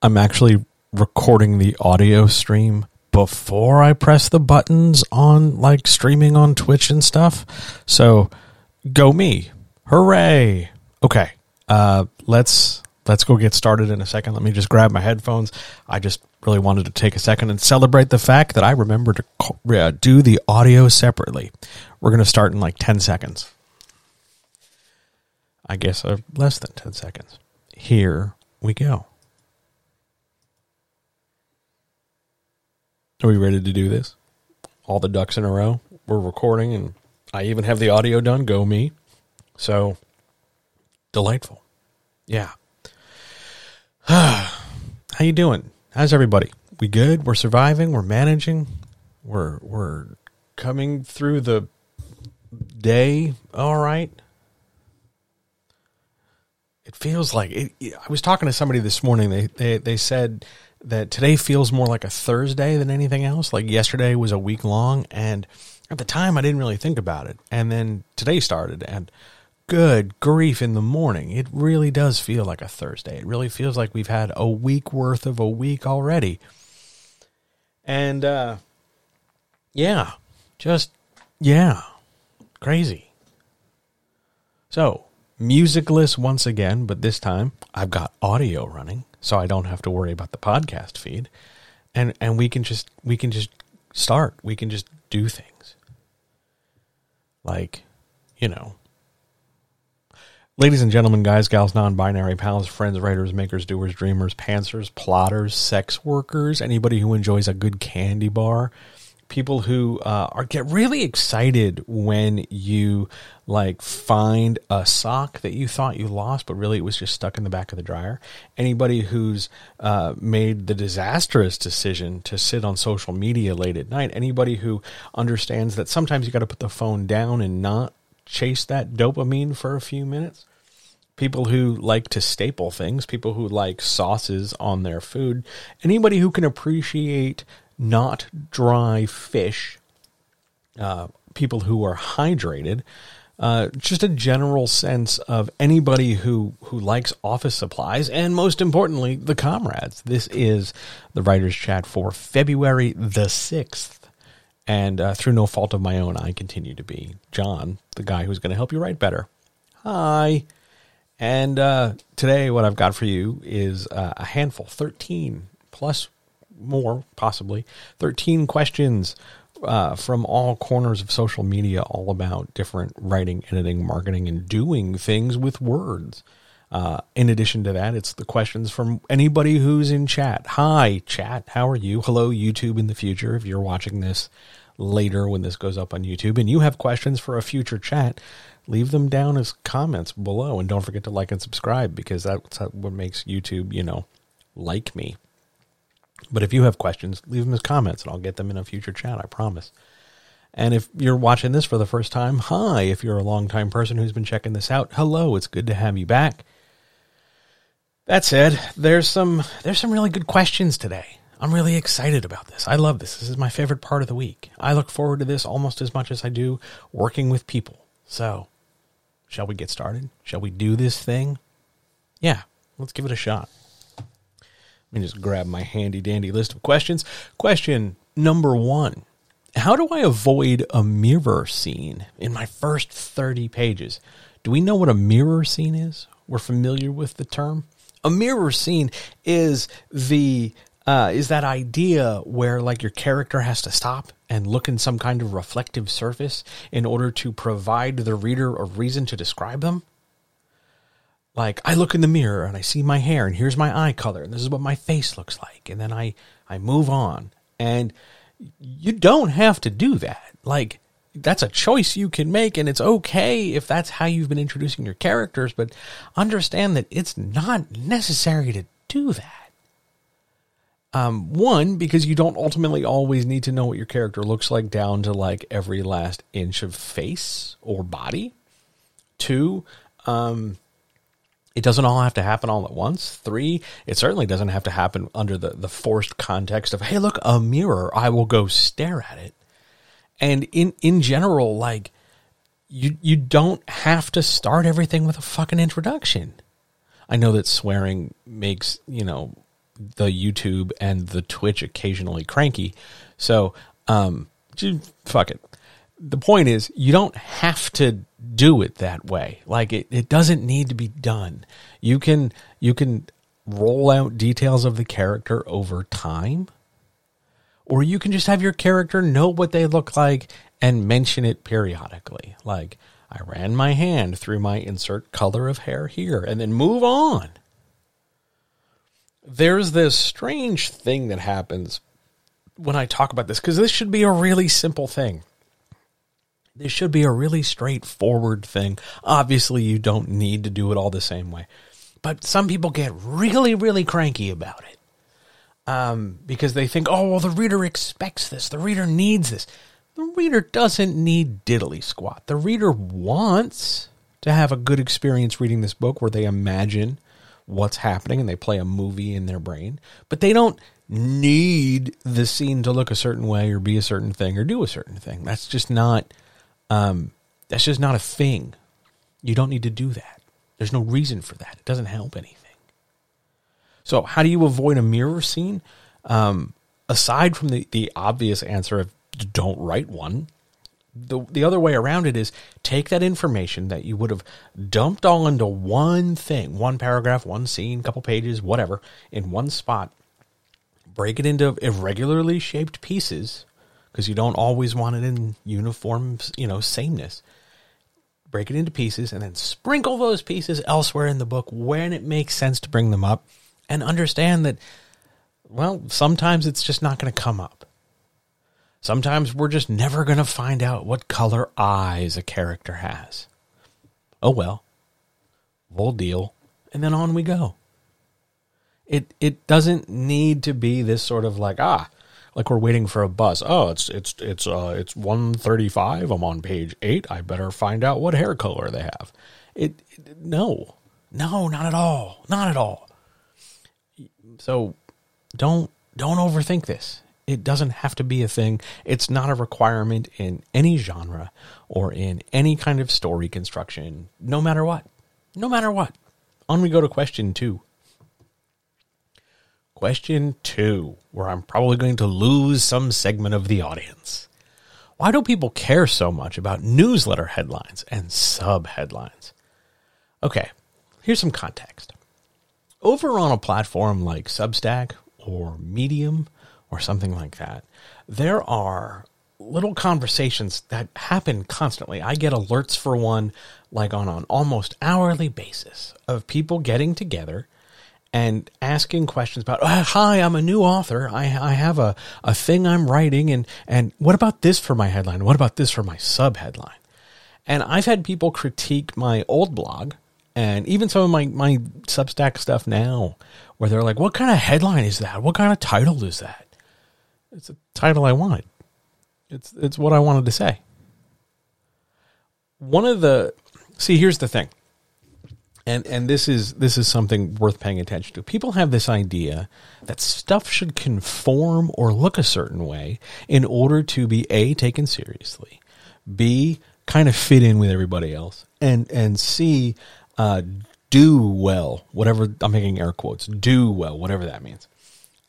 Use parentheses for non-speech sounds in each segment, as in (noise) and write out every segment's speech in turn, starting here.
I'm actually recording the audio stream before I press the buttons on like streaming on Twitch and stuff. So go me. Hooray. Okay. Uh let's let's go get started in a second. Let me just grab my headphones. I just really wanted to take a second and celebrate the fact that I remember to uh, do the audio separately. We're going to start in like 10 seconds. I guess uh, less than 10 seconds. Here we go. Are we ready to do this? All the ducks in a row. We're recording and I even have the audio done. Go me. So delightful. Yeah. (sighs) How you doing? How's everybody? We good? We're surviving. We're managing. We're we're coming through the day. All right. It feels like it, I was talking to somebody this morning. They they they said that today feels more like a Thursday than anything else. Like yesterday was a week long, and at the time I didn't really think about it. And then today started, and good grief in the morning. It really does feel like a Thursday. It really feels like we've had a week worth of a week already. And uh yeah, just yeah. Crazy. So, musicless once again, but this time I've got audio running, so I don't have to worry about the podcast feed. And and we can just we can just start. We can just do things. Like, you know, Ladies and gentlemen, guys, gals, non binary, pals, friends, writers, makers, doers, dreamers, pantsers, plotters, sex workers, anybody who enjoys a good candy bar, people who uh, are get really excited when you like find a sock that you thought you lost, but really it was just stuck in the back of the dryer. Anybody who's uh, made the disastrous decision to sit on social media late at night. Anybody who understands that sometimes you got to put the phone down and not chase that dopamine for a few minutes. People who like to staple things, people who like sauces on their food, anybody who can appreciate not dry fish, uh, people who are hydrated, uh, just a general sense of anybody who who likes office supplies, and most importantly, the comrades. This is the writers' chat for February the sixth, and uh, through no fault of my own, I continue to be John, the guy who's going to help you write better. Hi. And uh, today, what I've got for you is uh, a handful, 13 plus more, possibly, 13 questions uh, from all corners of social media, all about different writing, editing, marketing, and doing things with words. Uh, in addition to that, it's the questions from anybody who's in chat. Hi, chat. How are you? Hello, YouTube in the future. If you're watching this later when this goes up on YouTube and you have questions for a future chat, leave them down as comments below. And don't forget to like and subscribe because that's what makes YouTube, you know, like me. But if you have questions, leave them as comments and I'll get them in a future chat, I promise. And if you're watching this for the first time, hi. If you're a longtime person who's been checking this out, hello. It's good to have you back. That said, there's some there's some really good questions today. I'm really excited about this. I love this. This is my favorite part of the week. I look forward to this almost as much as I do working with people. So, Shall we get started? Shall we do this thing? Yeah, let's give it a shot. Let me just grab my handy dandy list of questions. Question number one How do I avoid a mirror scene in my first 30 pages? Do we know what a mirror scene is? We're familiar with the term. A mirror scene is the uh, is that idea where like your character has to stop and look in some kind of reflective surface in order to provide the reader a reason to describe them? Like I look in the mirror and I see my hair and here's my eye color and this is what my face looks like and then I I move on and you don't have to do that. Like that's a choice you can make and it's okay if that's how you've been introducing your characters but understand that it's not necessary to do that. Um, one, because you don't ultimately always need to know what your character looks like down to like every last inch of face or body. Two, um, it doesn't all have to happen all at once. Three, it certainly doesn't have to happen under the, the forced context of, hey, look, a mirror. I will go stare at it. And in, in general, like, you, you don't have to start everything with a fucking introduction. I know that swearing makes, you know, the YouTube and the Twitch occasionally cranky. So, um, fuck it. The point is, you don't have to do it that way. Like it, it doesn't need to be done. You can, you can roll out details of the character over time, or you can just have your character know what they look like and mention it periodically. Like, I ran my hand through my insert color of hair here and then move on. There's this strange thing that happens when I talk about this because this should be a really simple thing. This should be a really straightforward thing. Obviously, you don't need to do it all the same way. But some people get really, really cranky about it um, because they think, oh, well, the reader expects this. The reader needs this. The reader doesn't need diddly squat. The reader wants to have a good experience reading this book where they imagine what's happening and they play a movie in their brain, but they don't need the scene to look a certain way or be a certain thing or do a certain thing. That's just not um, that's just not a thing. You don't need to do that. There's no reason for that. It doesn't help anything. So, how do you avoid a mirror scene? Um, aside from the, the obvious answer of don't write one. The, the other way around it is take that information that you would have dumped all into one thing, one paragraph, one scene, couple pages, whatever, in one spot, break it into irregularly shaped pieces because you don't always want it in uniform, you know, sameness. Break it into pieces and then sprinkle those pieces elsewhere in the book when it makes sense to bring them up and understand that, well, sometimes it's just not going to come up. Sometimes we're just never going to find out what color eyes a character has. Oh well. We'll deal. And then on we go. It it doesn't need to be this sort of like, ah, like we're waiting for a bus. Oh, it's it's it's uh it's 135. I'm on page 8. I better find out what hair color they have. It, it no. No, not at all. Not at all. So don't don't overthink this. It doesn't have to be a thing. It's not a requirement in any genre or in any kind of story construction, no matter what. No matter what. On we go to question two. Question two, where I'm probably going to lose some segment of the audience. Why do people care so much about newsletter headlines and sub headlines? Okay, here's some context. Over on a platform like Substack or Medium, or something like that. There are little conversations that happen constantly. I get alerts for one like on an almost hourly basis of people getting together and asking questions about oh, hi i'm a new author i, I have a, a thing i'm writing and, and what about this for my headline what about this for my sub headline and i've had people critique my old blog and even some of my, my substack stuff now where they're like what kind of headline is that what kind of title is that it's a title I wanted. It's it's what I wanted to say. One of the see here's the thing. And and this is this is something worth paying attention to. People have this idea that stuff should conform or look a certain way in order to be a taken seriously, b kind of fit in with everybody else, and and c uh, do well, whatever I'm making air quotes, do well, whatever that means.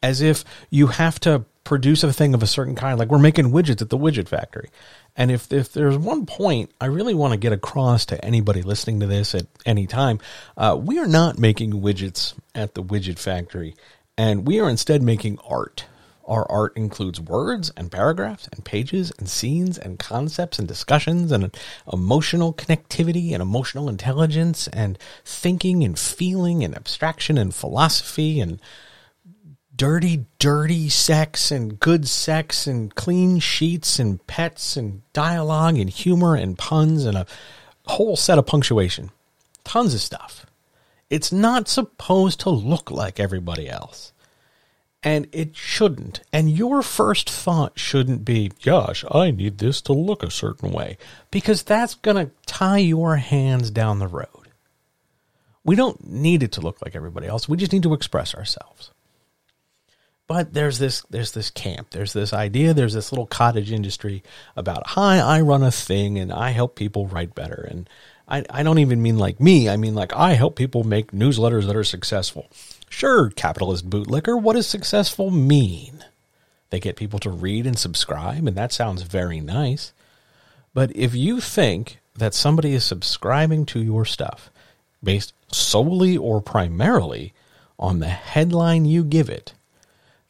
As if you have to produce a thing of a certain kind. Like we're making widgets at the widget factory. And if, if there's one point I really want to get across to anybody listening to this at any time, uh, we are not making widgets at the widget factory, and we are instead making art. Our art includes words and paragraphs and pages and scenes and concepts and discussions and emotional connectivity and emotional intelligence and thinking and feeling and abstraction and philosophy and dirty, dirty sex and good sex and clean sheets and pets and dialogue and humor and puns and a whole set of punctuation. Tons of stuff. It's not supposed to look like everybody else. And it shouldn't. And your first thought shouldn't be, gosh, I need this to look a certain way. Because that's going to tie your hands down the road. We don't need it to look like everybody else. We just need to express ourselves. But there's this there's this camp, there's this idea, there's this little cottage industry about hi, I run a thing and I help people write better. And I, I don't even mean like me, I mean like I help people make newsletters that are successful. Sure, capitalist bootlicker, what does successful mean? They get people to read and subscribe, and that sounds very nice. But if you think that somebody is subscribing to your stuff based solely or primarily on the headline you give it,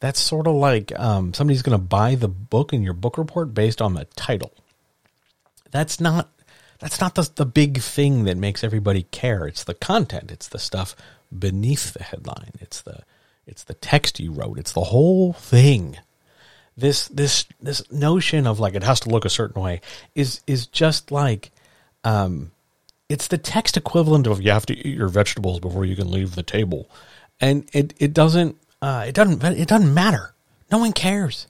that's sort of like um, somebody's going to buy the book in your book report based on the title. That's not that's not the, the big thing that makes everybody care. It's the content. It's the stuff beneath the headline. It's the it's the text you wrote. It's the whole thing. This this this notion of like it has to look a certain way is is just like um it's the text equivalent of you have to eat your vegetables before you can leave the table. And it it doesn't uh it doesn't it doesn't matter. No one cares.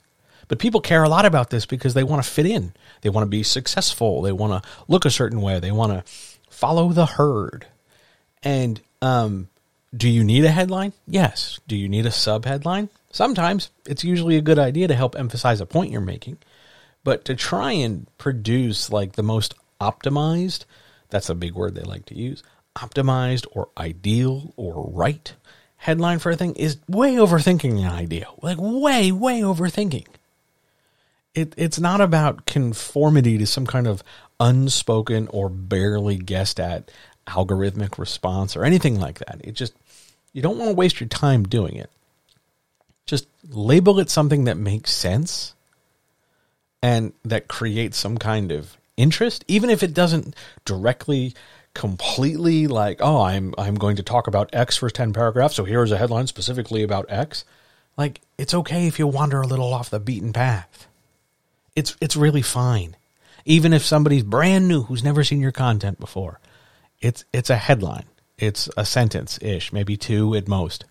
But people care a lot about this because they want to fit in. They want to be successful. They want to look a certain way. They want to follow the herd. And um, do you need a headline? Yes. Do you need a sub headline? Sometimes it's usually a good idea to help emphasize a point you're making. But to try and produce like the most optimized, that's a big word they like to use, optimized or ideal or right headline for a thing is way overthinking an idea. Like way, way overthinking it, it's not about conformity to some kind of unspoken or barely guessed at algorithmic response or anything like that. It just, you don't want to waste your time doing it. Just label it something that makes sense and that creates some kind of interest, even if it doesn't directly completely like, oh, I'm I'm going to talk about X for 10 paragraphs, so here's a headline specifically about X. Like, it's okay if you wander a little off the beaten path. It's it's really fine. Even if somebody's brand new who's never seen your content before. It's it's a headline. It's a sentence ish, maybe two at most.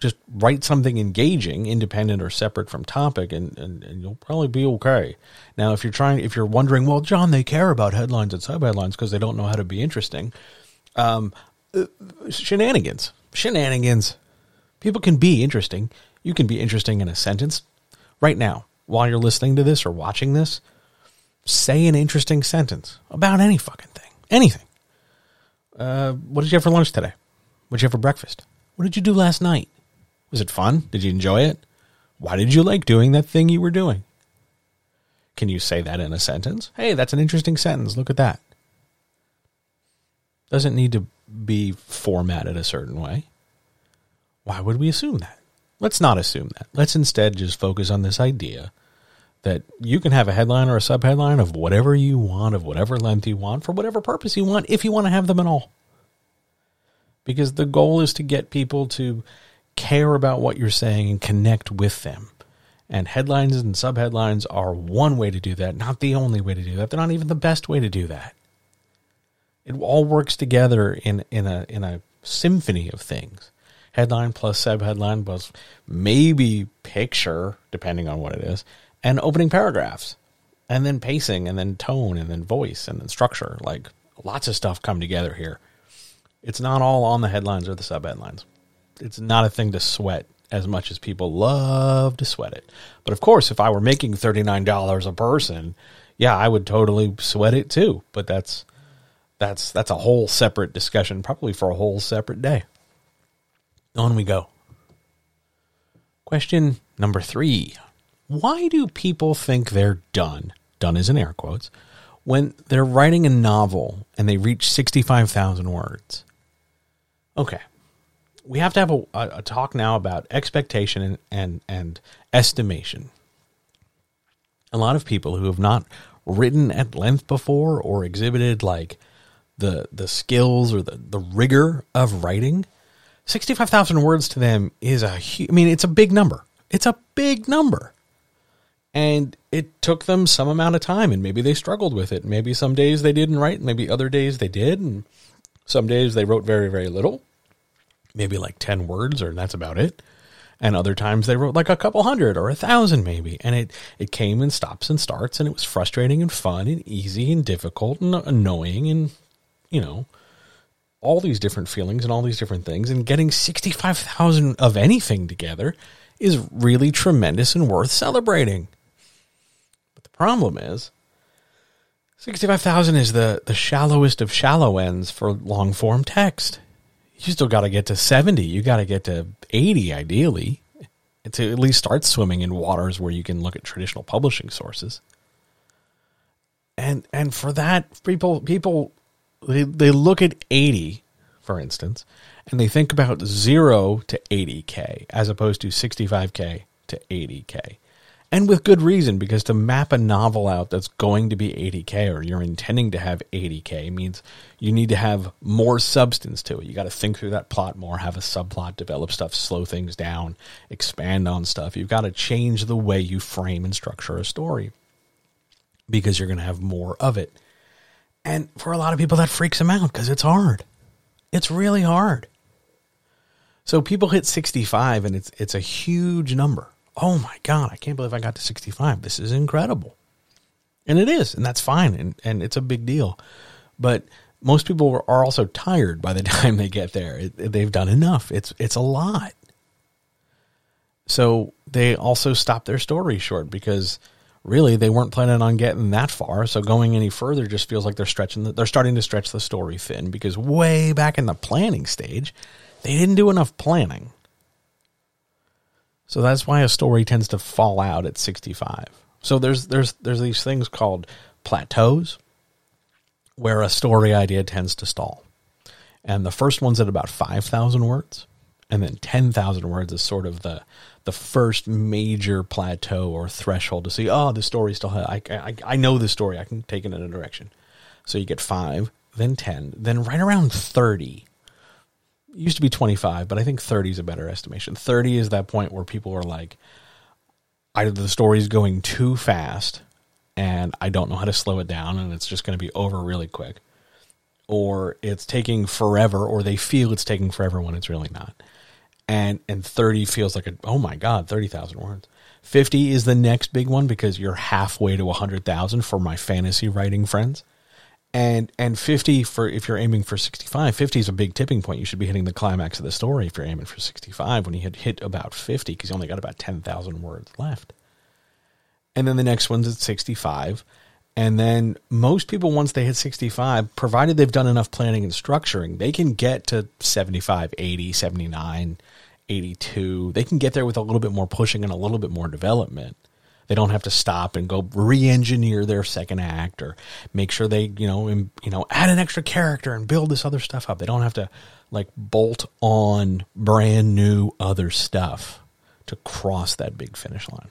Just write something engaging, independent or separate from topic, and, and, and you'll probably be okay. Now, if you're trying, if you're wondering, well, John, they care about headlines and subheadlines because they don't know how to be interesting. Um, uh, shenanigans, shenanigans. People can be interesting. You can be interesting in a sentence right now while you're listening to this or watching this, say an interesting sentence about any fucking thing, anything. Uh, what did you have for lunch today? What did you have for breakfast? What did you do last night? Was it fun? Did you enjoy it? Why did you like doing that thing you were doing? Can you say that in a sentence? Hey, that's an interesting sentence. Look at that. Doesn't need to be formatted a certain way. Why would we assume that? Let's not assume that. Let's instead just focus on this idea that you can have a headline or a subheadline of whatever you want, of whatever length you want, for whatever purpose you want, if you want to have them at all. Because the goal is to get people to care about what you're saying and connect with them. And headlines and subheadlines are one way to do that, not the only way to do that. They're not even the best way to do that. It all works together in, in a in a symphony of things. Headline plus subheadline plus maybe picture, depending on what it is, and opening paragraphs and then pacing and then tone and then voice and then structure. Like lots of stuff come together here. It's not all on the headlines or the sub headlines. It's not a thing to sweat as much as people love to sweat it. But of course, if I were making $39 a person, yeah, I would totally sweat it too. But that's that's that's a whole separate discussion, probably for a whole separate day. On we go. Question number 3 why do people think they're done? Done is in air quotes. When they're writing a novel and they reach 65,000 words. Okay. We have to have a, a, talk now about expectation and, and, and estimation. A lot of people who have not written at length before or exhibited like the the skills or the, the rigor of writing, 65,000 words to them is a I mean it's a big number. It's a big number and it took them some amount of time and maybe they struggled with it maybe some days they didn't write maybe other days they did and some days they wrote very very little maybe like 10 words or that's about it. And other times they wrote like a couple hundred or a thousand maybe. And it it came in stops and starts and it was frustrating and fun and easy and difficult and annoying and you know all these different feelings and all these different things. And getting 65,000 of anything together is really tremendous and worth celebrating. But the Problem is, 65,000 is the, the shallowest of shallow ends for long form text. You still got to get to 70. You got to get to 80 ideally to at least start swimming in waters where you can look at traditional publishing sources. And and for that people people they they look at 80 for instance and they think about 0 to 80k as opposed to 65k to 80k and with good reason because to map a novel out that's going to be 80k or you're intending to have 80k means you need to have more substance to it. You got to think through that plot more have a subplot develop stuff slow things down expand on stuff. You've got to change the way you frame and structure a story because you're going to have more of it. And for a lot of people that freaks them out because it's hard. It's really hard. So people hit 65 and it's it's a huge number oh my God, I can't believe I got to 65. This is incredible. And it is, and that's fine, and, and it's a big deal. But most people are also tired by the (laughs) time they get there. It, they've done enough. It's it's a lot. So they also stop their story short because really they weren't planning on getting that far. So going any further just feels like they're stretching. The, they're starting to stretch the story thin because way back in the planning stage, they didn't do enough planning. So that's why a story tends to fall out at 65. So there's there's there's these things called plateaus where a story idea tends to stall. And the first one's at about 5,000 words, and then 10,000 words is sort of the the first major plateau or threshold to see, oh, the story still has, I, I, I know the story, I can take it in a direction. So you get five, then 10, then right around 30 used to be 25, but I think 30 is a better estimation. 30 is that point where people are like, either the story's going too fast and I don't know how to slow it down and it's just going to be over really quick, or it's taking forever, or they feel it's taking forever when it's really not. And and 30 feels like a oh my god, 30,000 words. 50 is the next big one because you're halfway to 100,000 for my fantasy writing friends and and 50 for if you're aiming for 65 50 is a big tipping point. You should be hitting the climax of the story if you're aiming for 65 when you hit hit about 50 because you only got about 10,000 words left. And then the next one's at 65 and then most people once they hit 65 provided they've done enough planning and structuring they can get to 75 80 79 82 they can get there with a little bit more pushing and a little bit more development they don't have to stop and go re-engineer their second act or make sure they, you know, Im, you know, add an extra character and build this other stuff up. They don't have to like bolt on brand new other stuff to cross that big finish line.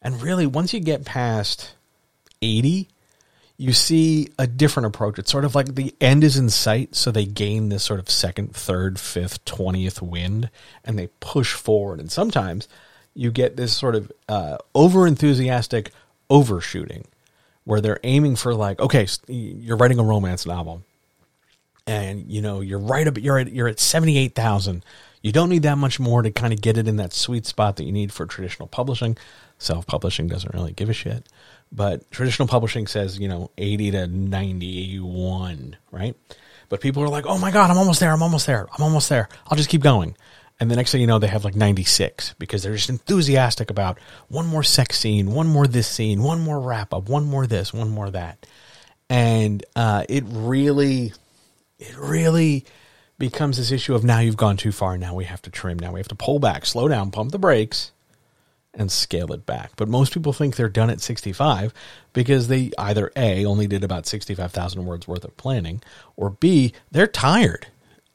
And really, once you get past 80, you see a different approach. It's sort of like the end is in sight, so they gain this sort of second, third, fifth, twentieth wind, and they push forward. And sometimes you get this sort of uh, over enthusiastic overshooting where they're aiming for like okay you're writing a romance novel and you know you're right up you're at you're at 78,000 you don't need that much more to kind of get it in that sweet spot that you need for traditional publishing. Self-publishing doesn't really give a shit. But traditional publishing says you know 80 to 91 right? But people are like oh my god i'm almost there i'm almost there i'm almost there. I'll just keep going and the next thing you know, they have like 96 because they're just enthusiastic about one more sex scene, one more this scene, one more wrap up, one more this, one more that. And uh, it really, it really becomes this issue of now you've gone too far. Now we have to trim. Now we have to pull back, slow down, pump the brakes, and scale it back. But most people think they're done at 65 because they either A, only did about 65,000 words worth of planning, or B, they're tired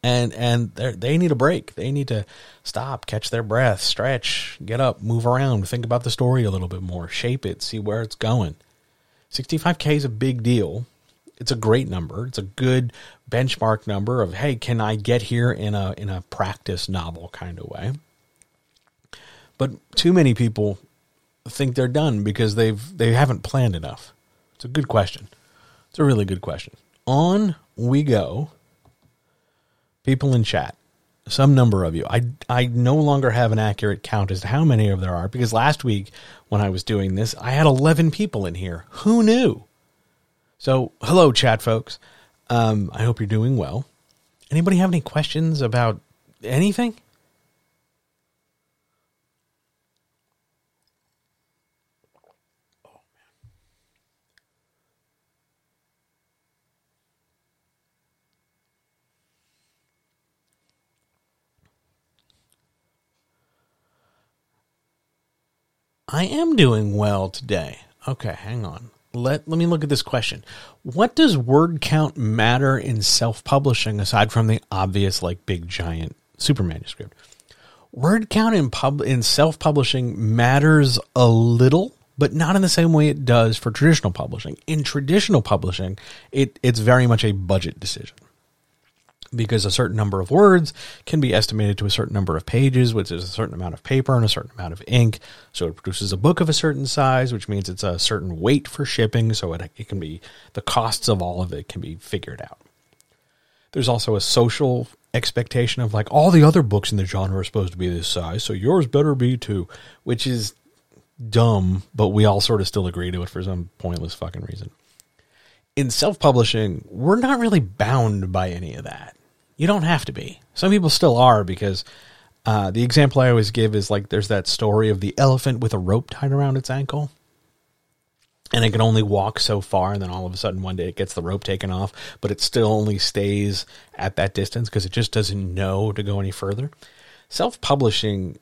and and they need a break. They need to stop, catch their breath, stretch, get up, move around, think about the story a little bit more, shape it, see where it's going. 65k is a big deal. It's a great number. It's a good benchmark number of hey, can I get here in a in a practice novel kind of way? But too many people think they're done because they've they haven't planned enough. It's a good question. It's a really good question. On we go people in chat, some number of you. I I no longer have an accurate count as to how many of there are because last week when I was doing this, I had 11 people in here. Who knew? So, hello chat folks. Um, I hope you're doing well. Anybody have any questions about anything? I am doing well today. Okay, hang on. Let let me look at this question. What does word count matter in self-publishing aside from the obvious like big giant super manuscript? Word count in pub in self-publishing matters a little, but not in the same way it does for traditional publishing. In traditional publishing, it it's very much a budget decision because a certain number of words can be estimated to a certain number of pages, which is a certain amount of paper and a certain amount of ink. So it produces a book of a certain size, which means it's a certain weight for shipping. So it, it can be the costs of all of it can be figured out. There's also a social expectation of like all the other books in the genre are supposed to be this size, so yours better be too, which is dumb, but we all sort of still agree to it for some pointless fucking reason. In self publishing, we're not really bound by any of that. You don't have to be. Some people still are because uh, the example I always give is like there's that story of the elephant with a rope tied around its ankle. And it can only walk so far, and then all of a sudden one day it gets the rope taken off, but it still only stays at that distance because it just doesn't know to go any further. Self publishing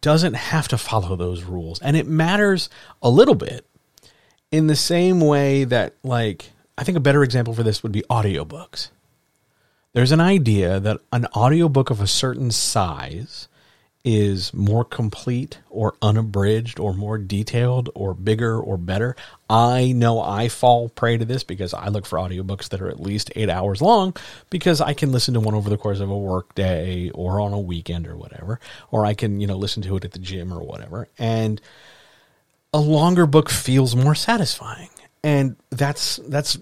doesn't have to follow those rules, and it matters a little bit in the same way that, like, I think a better example for this would be audiobooks there's an idea that an audiobook of a certain size is more complete or unabridged or more detailed or bigger or better. I know I fall prey to this because I look for audiobooks that are at least eight hours long because I can listen to one over the course of a work day or on a weekend or whatever, or I can, you know, listen to it at the gym or whatever. And a longer book feels more satisfying. And that's that's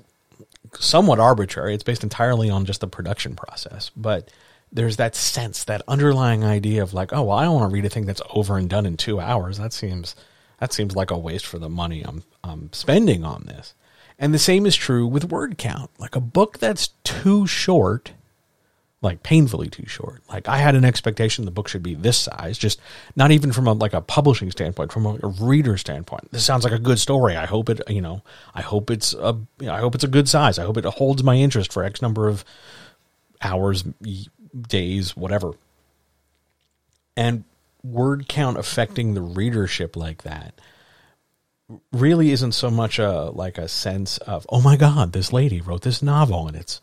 somewhat arbitrary. It's based entirely on just the production process, but there's that sense, that underlying idea of like, oh, well, I don't want to read a thing that's over and done in two hours. That seems that seems like a waste for the money I'm I'm spending on this. And the same is true with word count. Like a book that's too short like painfully too short. Like I had an expectation the book should be this size, just not even from a, like a publishing standpoint, from a, a, reader standpoint. This sounds like a good story. I hope it, you know, I hope it's a, you know, I hope it's a good size. I hope it holds my interest for X number of hours, days, whatever. And word count affecting the readership like that really isn't so much a like a sense of oh my god this lady wrote this novel and it's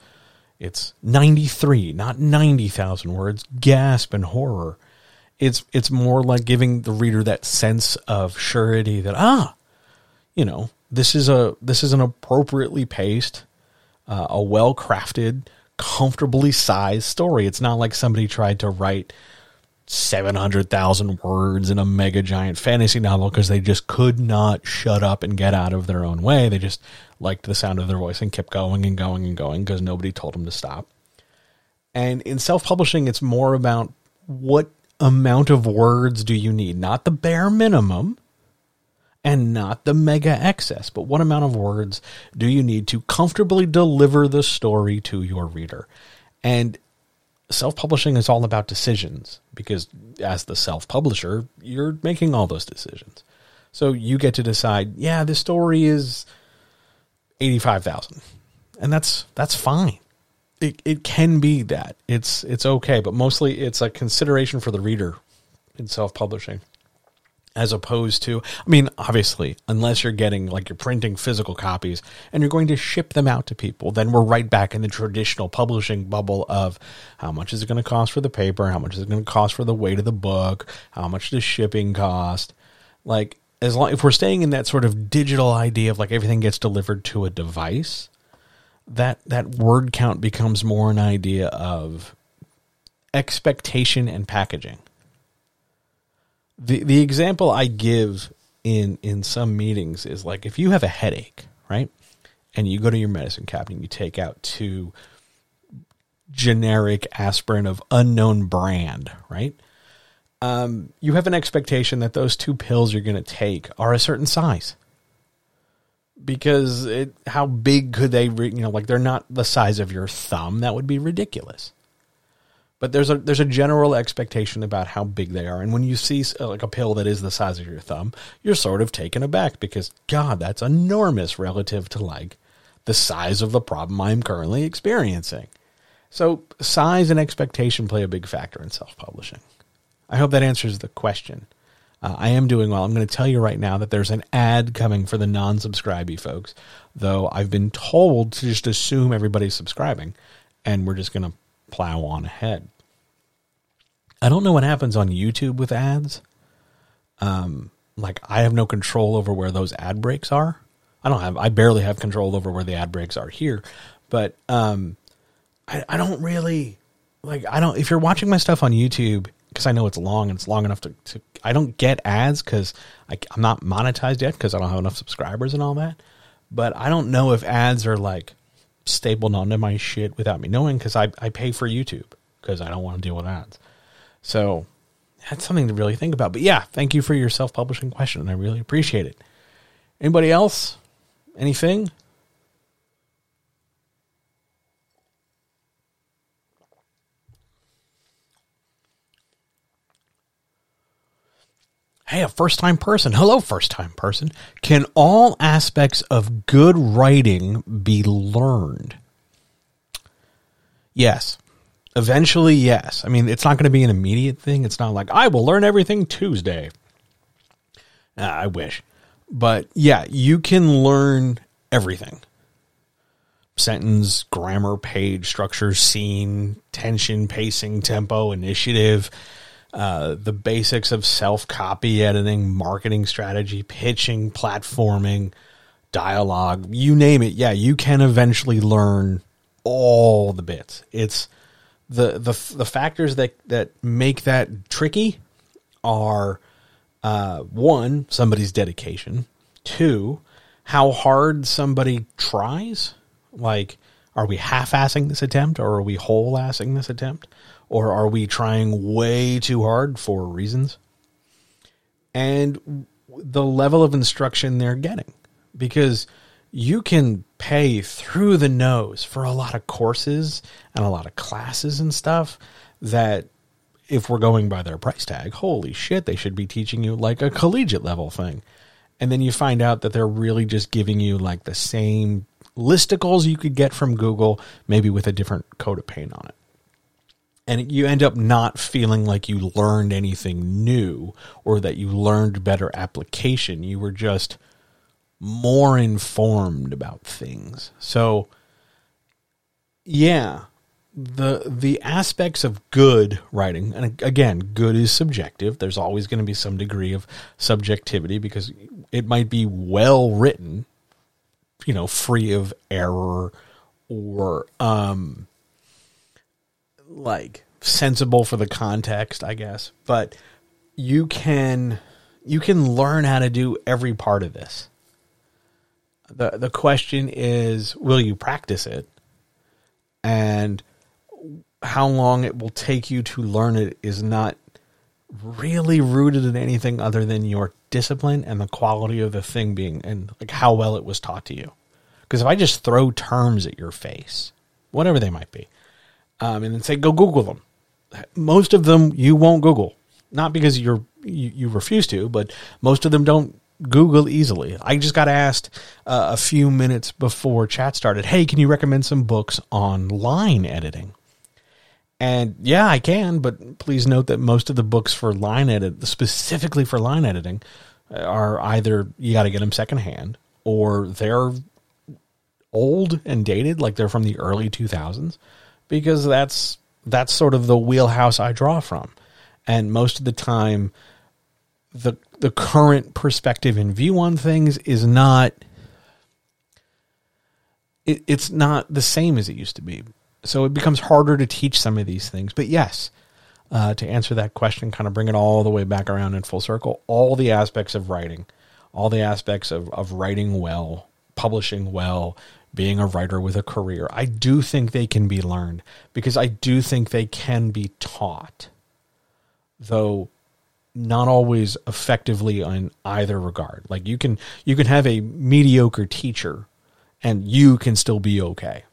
it's 93, not 90,000 words. Gasp and horror. It's it's more like giving the reader that sense of surety that ah, you know, this is a this is an appropriately paced, uh, a well crafted, comfortably sized story. It's not like somebody tried to write 700,000 words in a mega giant fantasy novel because they just could not shut up and get out of their own way. They just liked the sound of their voice and kept going and going and going because nobody told them to stop. And in self publishing, it's more about what amount of words do you need? Not the bare minimum and not the mega excess, but what amount of words do you need to comfortably deliver the story to your reader? And self publishing is all about decisions because as the self publisher, you're making all those decisions. So you get to decide, yeah, this story is 85,000. And that's that's fine. It it can be that. It's it's okay, but mostly it's a consideration for the reader in self-publishing as opposed to I mean obviously unless you're getting like you're printing physical copies and you're going to ship them out to people then we're right back in the traditional publishing bubble of how much is it going to cost for the paper? How much is it going to cost for the weight of the book? How much does shipping cost? Like as long if we're staying in that sort of digital idea of like everything gets delivered to a device that that word count becomes more an idea of expectation and packaging the the example I give in in some meetings is like if you have a headache, right? And you go to your medicine cabinet and you take out two generic aspirin of unknown brand, right? Um, you have an expectation that those two pills you're going to take are a certain size because it, how big could they, be? you know, like they're not the size of your thumb. That would be ridiculous but there's a there's a general expectation about how big they are. And when you see like a pill that is the size of your thumb you're sort of taken aback because god that's enormous relative to like the size of the problem i'm currently experiencing. So size and expectation play a big factor in self-publishing. I hope that answers the question. Uh, I am doing well. I'm going to tell you right now that there's an ad coming for the non-subscribey folks, though I've been told to just assume everybody's subscribing, and we're just going to plow on ahead. I don't know what happens on YouTube with ads. Um, like I have no control over where those ad breaks are. I don't have. I barely have control over where the ad breaks are here, but um, I, I don't really like. I don't. If you're watching my stuff on YouTube, because I know it's long and it's long enough to. to I don't get ads because I'm not monetized yet because I don't have enough subscribers and all that. But I don't know if ads are like stapled onto my shit without me knowing because I I pay for YouTube because I don't want to deal with ads. So that's something to really think about. But yeah, thank you for your self publishing question. I really appreciate it. Anybody else? Anything? Hey, a first time person. Hello, first time person. Can all aspects of good writing be learned? Yes. Eventually, yes. I mean, it's not going to be an immediate thing. It's not like I will learn everything Tuesday. Uh, I wish. But yeah, you can learn everything sentence, grammar, page structure, scene, tension, pacing, tempo, initiative, uh, the basics of self copy editing, marketing strategy, pitching, platforming, dialogue, you name it. Yeah, you can eventually learn all the bits. It's the the the factors that that make that tricky are uh, one somebody's dedication, two how hard somebody tries. Like, are we half-assing this attempt, or are we whole-assing this attempt, or are we trying way too hard for reasons? And the level of instruction they're getting, because you can pay through the nose for a lot of courses and a lot of classes and stuff that if we're going by their price tag, holy shit, they should be teaching you like a collegiate level thing. And then you find out that they're really just giving you like the same listicles you could get from Google, maybe with a different coat of paint on it. And you end up not feeling like you learned anything new or that you learned better application. You were just more informed about things. So yeah, the the aspects of good writing and again, good is subjective. There's always going to be some degree of subjectivity because it might be well written, you know, free of error or um like sensible for the context, I guess. But you can you can learn how to do every part of this. The the question is will you practice it? And how long it will take you to learn it is not really rooted in anything other than your discipline and the quality of the thing being and like how well it was taught to you. Because if i just throw terms at your face whatever they might be um, and then say go google them most of them you won't google not because you're you, you refuse to but most of them don't Google easily. I just got asked uh, a few minutes before chat started, "Hey, can you recommend some books on line editing?" And yeah, I can, but please note that most of the books for line edit, specifically for line editing, are either you got to get them secondhand or they're old and dated, like they're from the early 2000s, because that's that's sort of the wheelhouse I draw from. And most of the time, the the current perspective and view on things is not it, it's not the same as it used to be. So it becomes harder to teach some of these things. But yes, uh, to answer that question, kind of bring it all the way back around in full circle, all the aspects of writing, all the aspects of, of writing well, publishing well, being a writer with a career, I do think they can be learned because I do think they can be taught. Though not always effectively in either regard. Like you can you can have a mediocre teacher and you can still be okay.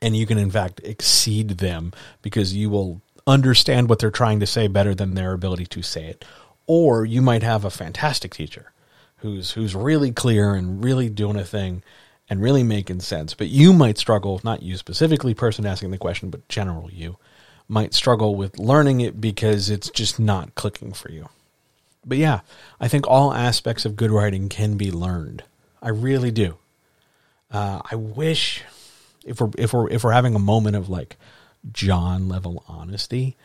And you can in fact exceed them because you will understand what they're trying to say better than their ability to say it. Or you might have a fantastic teacher who's who's really clear and really doing a thing and really making sense. But you might struggle, not you specifically, person asking the question, but general you might struggle with learning it because it's just not clicking for you. But yeah, I think all aspects of good writing can be learned. I really do. Uh, I wish if we're if we're if we're having a moment of like John level honesty,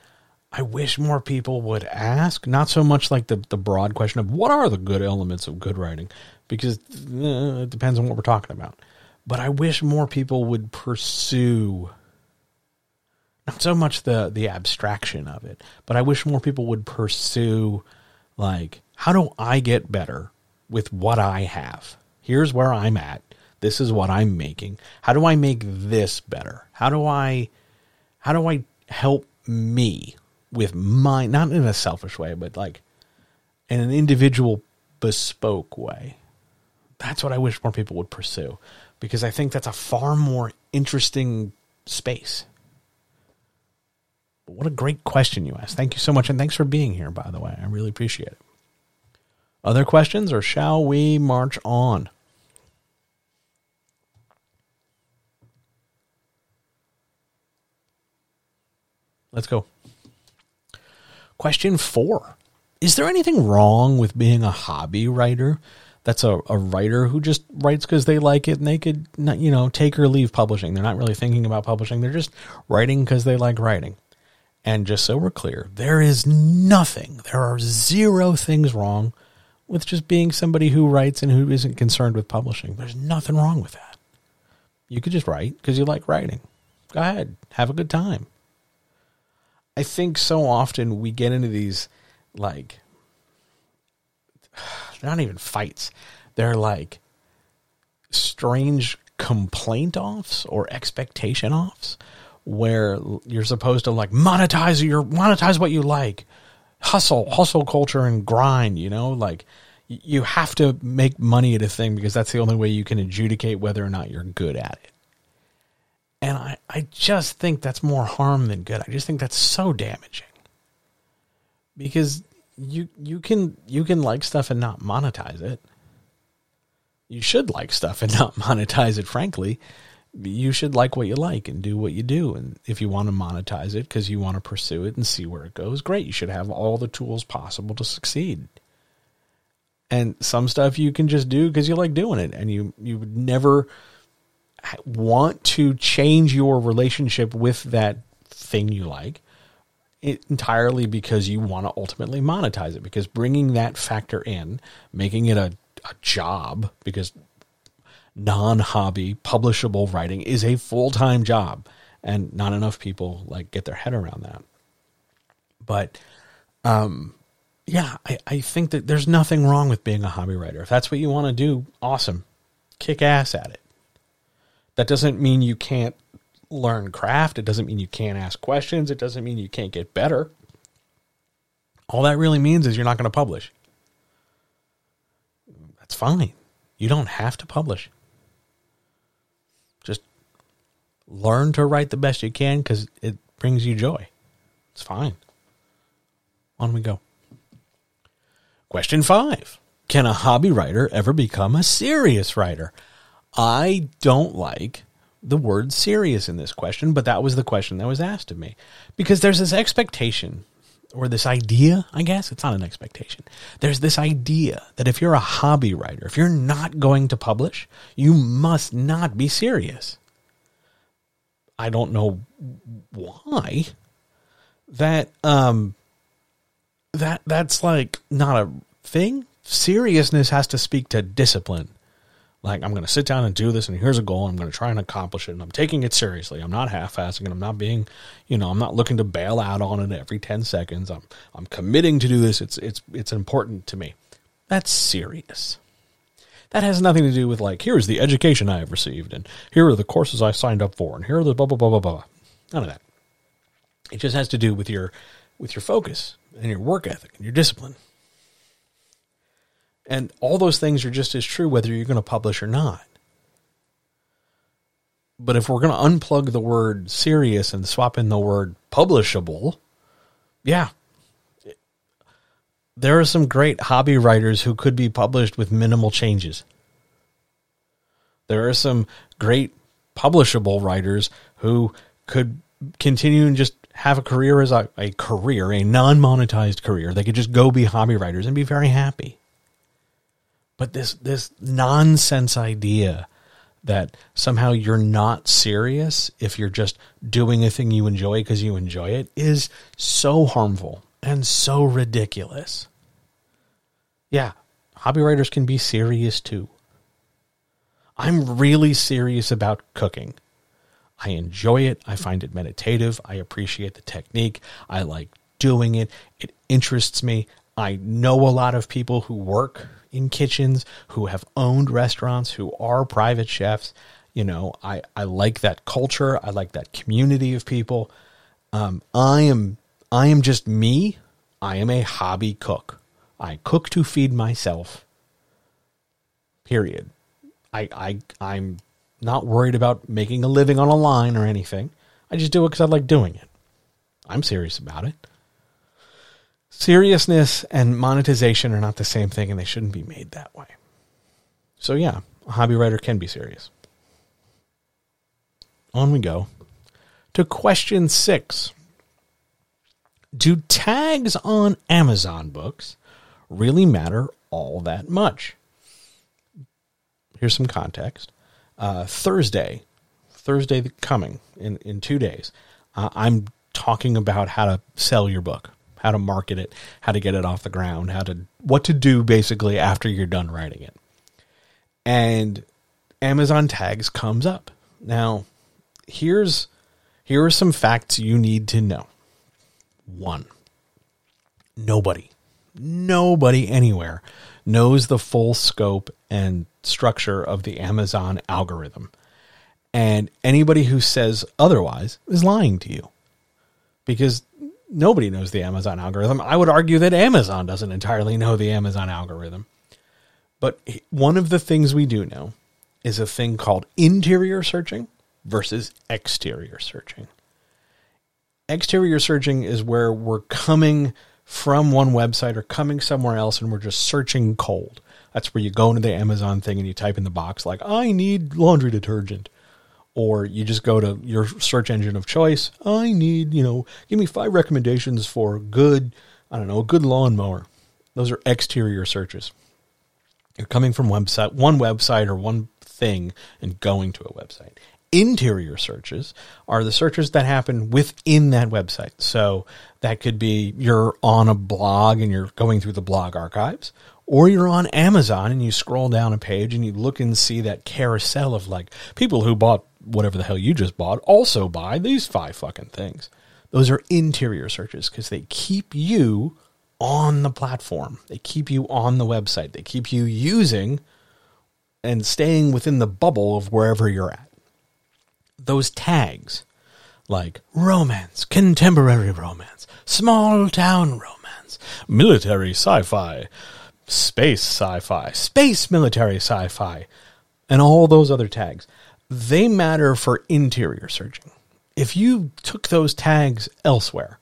I wish more people would ask, not so much like the the broad question of what are the good elements of good writing, because uh, it depends on what we're talking about. But I wish more people would pursue not so much the the abstraction of it, but I wish more people would pursue like how do I get better with what I have? Here's where I'm at. This is what I'm making. How do I make this better? How do I how do I help me with my not in a selfish way, but like in an individual bespoke way? That's what I wish more people would pursue because I think that's a far more interesting space. But what a great question you asked. Thank you so much. And thanks for being here, by the way. I really appreciate it. Other questions, or shall we march on? Let's go. Question four Is there anything wrong with being a hobby writer? That's a, a writer who just writes because they like it and they could, not, you know, take or leave publishing. They're not really thinking about publishing. They're just writing because they like writing. And just so we're clear, there is nothing, there are zero things wrong with just being somebody who writes and who isn't concerned with publishing. There's nothing wrong with that. You could just write because you like writing. Go ahead, have a good time. I think so often we get into these like (sighs) they're not even fights. They're like strange complaint offs or expectation offs where you're supposed to like monetize your monetize what you like. Hustle, hustle culture and grind, you know, like you have to make money at a thing because that's the only way you can adjudicate whether or not you're good at it. And I, I just think that's more harm than good. I just think that's so damaging. Because you you can you can like stuff and not monetize it. You should like stuff and (laughs) not monetize it, frankly. You should like what you like and do what you do. And if you want to monetize it because you want to pursue it and see where it goes, great. You should have all the tools possible to succeed. And some stuff you can just do because you like doing it and you you would never want to change your relationship with that thing you like entirely because you want to ultimately monetize it. Because bringing that factor in making it a, a job because non-hobby publishable writing is a full-time job and not enough people like get their head around that. But um yeah I, I think that there's nothing wrong with being a hobby writer. If that's what you want to do awesome. Kick ass at it that doesn't mean you can't learn craft. It doesn't mean you can't ask questions. It doesn't mean you can't get better. All that really means is you're not going to publish. That's fine. You don't have to publish. Just learn to write the best you can because it brings you joy. It's fine. On we go. Question five Can a hobby writer ever become a serious writer? I don't like the word serious in this question, but that was the question that was asked of me because there's this expectation or this idea, I guess it's not an expectation. There's this idea that if you're a hobby writer, if you're not going to publish, you must not be serious. I don't know why that um that that's like not a thing. Seriousness has to speak to discipline like I'm going to sit down and do this and here's a goal I'm going to try and accomplish it and I'm taking it seriously. I'm not half-assing and I'm not being, you know, I'm not looking to bail out on it every 10 seconds. I'm I'm committing to do this. It's it's it's important to me. That's serious. That has nothing to do with like here's the education I have received and here are the courses I signed up for and here are the blah blah blah blah blah. None of that. It just has to do with your with your focus and your work ethic and your discipline. And all those things are just as true whether you're going to publish or not. But if we're going to unplug the word serious and swap in the word publishable, yeah. There are some great hobby writers who could be published with minimal changes. There are some great publishable writers who could continue and just have a career as a, a career, a non monetized career. They could just go be hobby writers and be very happy. But this this nonsense idea that somehow you're not serious if you're just doing a thing you enjoy because you enjoy it is so harmful and so ridiculous. Yeah, hobby writers can be serious too. I'm really serious about cooking. I enjoy it. I find it meditative. I appreciate the technique. I like doing it. It interests me. I know a lot of people who work in kitchens, who have owned restaurants, who are private chefs. You know, I, I like that culture. I like that community of people. Um, I am I am just me. I am a hobby cook. I cook to feed myself. Period. I, I I'm not worried about making a living on a line or anything. I just do it because I like doing it. I'm serious about it. Seriousness and monetization are not the same thing, and they shouldn't be made that way. So, yeah, a hobby writer can be serious. On we go to question six Do tags on Amazon books really matter all that much? Here's some context. Uh, Thursday, Thursday coming in, in two days, uh, I'm talking about how to sell your book, how to market it, how to get it off the ground, how to what to do basically after you're done writing it. And Amazon tags comes up. Now, here's here are some facts you need to know. One, nobody, nobody anywhere knows the full scope and structure of the Amazon algorithm. And anybody who says otherwise is lying to you because nobody knows the Amazon algorithm. I would argue that Amazon doesn't entirely know the Amazon algorithm. But one of the things we do know is a thing called interior searching versus exterior searching. Exterior searching is where we're coming from one website or coming somewhere else and we're just searching cold. That's where you go into the Amazon thing and you type in the box like I need laundry detergent. Or you just go to your search engine of choice. I need, you know, give me five recommendations for good, I don't know, a good lawnmower. Those are exterior searches. You're coming from website one website or one thing and going to a website. Interior searches are the searches that happen within that website. So that could be you're on a blog and you're going through the blog archives, or you're on Amazon and you scroll down a page and you look and see that carousel of like people who bought whatever the hell you just bought also buy these five fucking things. Those are interior searches because they keep you on the platform. They keep you on the website. They keep you using and staying within the bubble of wherever you're at. Those tags like romance, contemporary romance, small town romance, military sci fi, space sci fi, space military sci fi, and all those other tags, they matter for interior searching. If you took those tags elsewhere,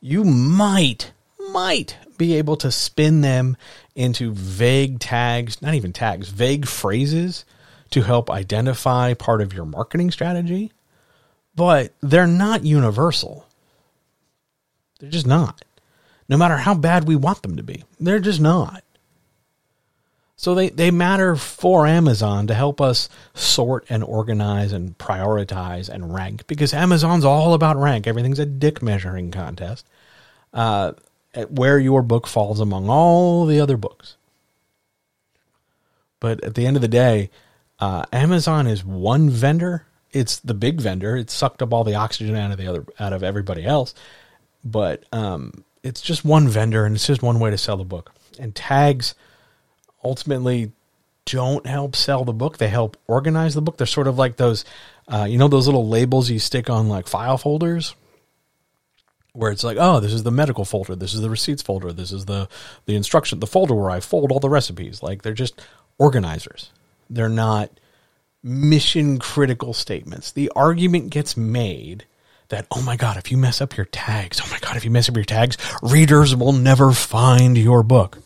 you might, might be able to spin them into vague tags, not even tags, vague phrases to help identify part of your marketing strategy, but they're not universal. They're just not. No matter how bad we want them to be, they're just not. So they, they matter for Amazon to help us sort and organize and prioritize and rank because Amazon's all about rank. Everything's a dick measuring contest. Uh, where your book falls among all the other books. But at the end of the day, uh, Amazon is one vendor. It's the big vendor. It sucked up all the oxygen out of the other out of everybody else. But um, it's just one vendor, and it's just one way to sell the book. And tags ultimately don't help sell the book. They help organize the book. They're sort of like those, uh, you know, those little labels you stick on like file folders, where it's like, oh, this is the medical folder, this is the receipts folder, this is the the instruction, the folder where I fold all the recipes. Like they're just organizers. They're not mission critical statements. The argument gets made that oh my god, if you mess up your tags, oh my god, if you mess up your tags, readers will never find your book.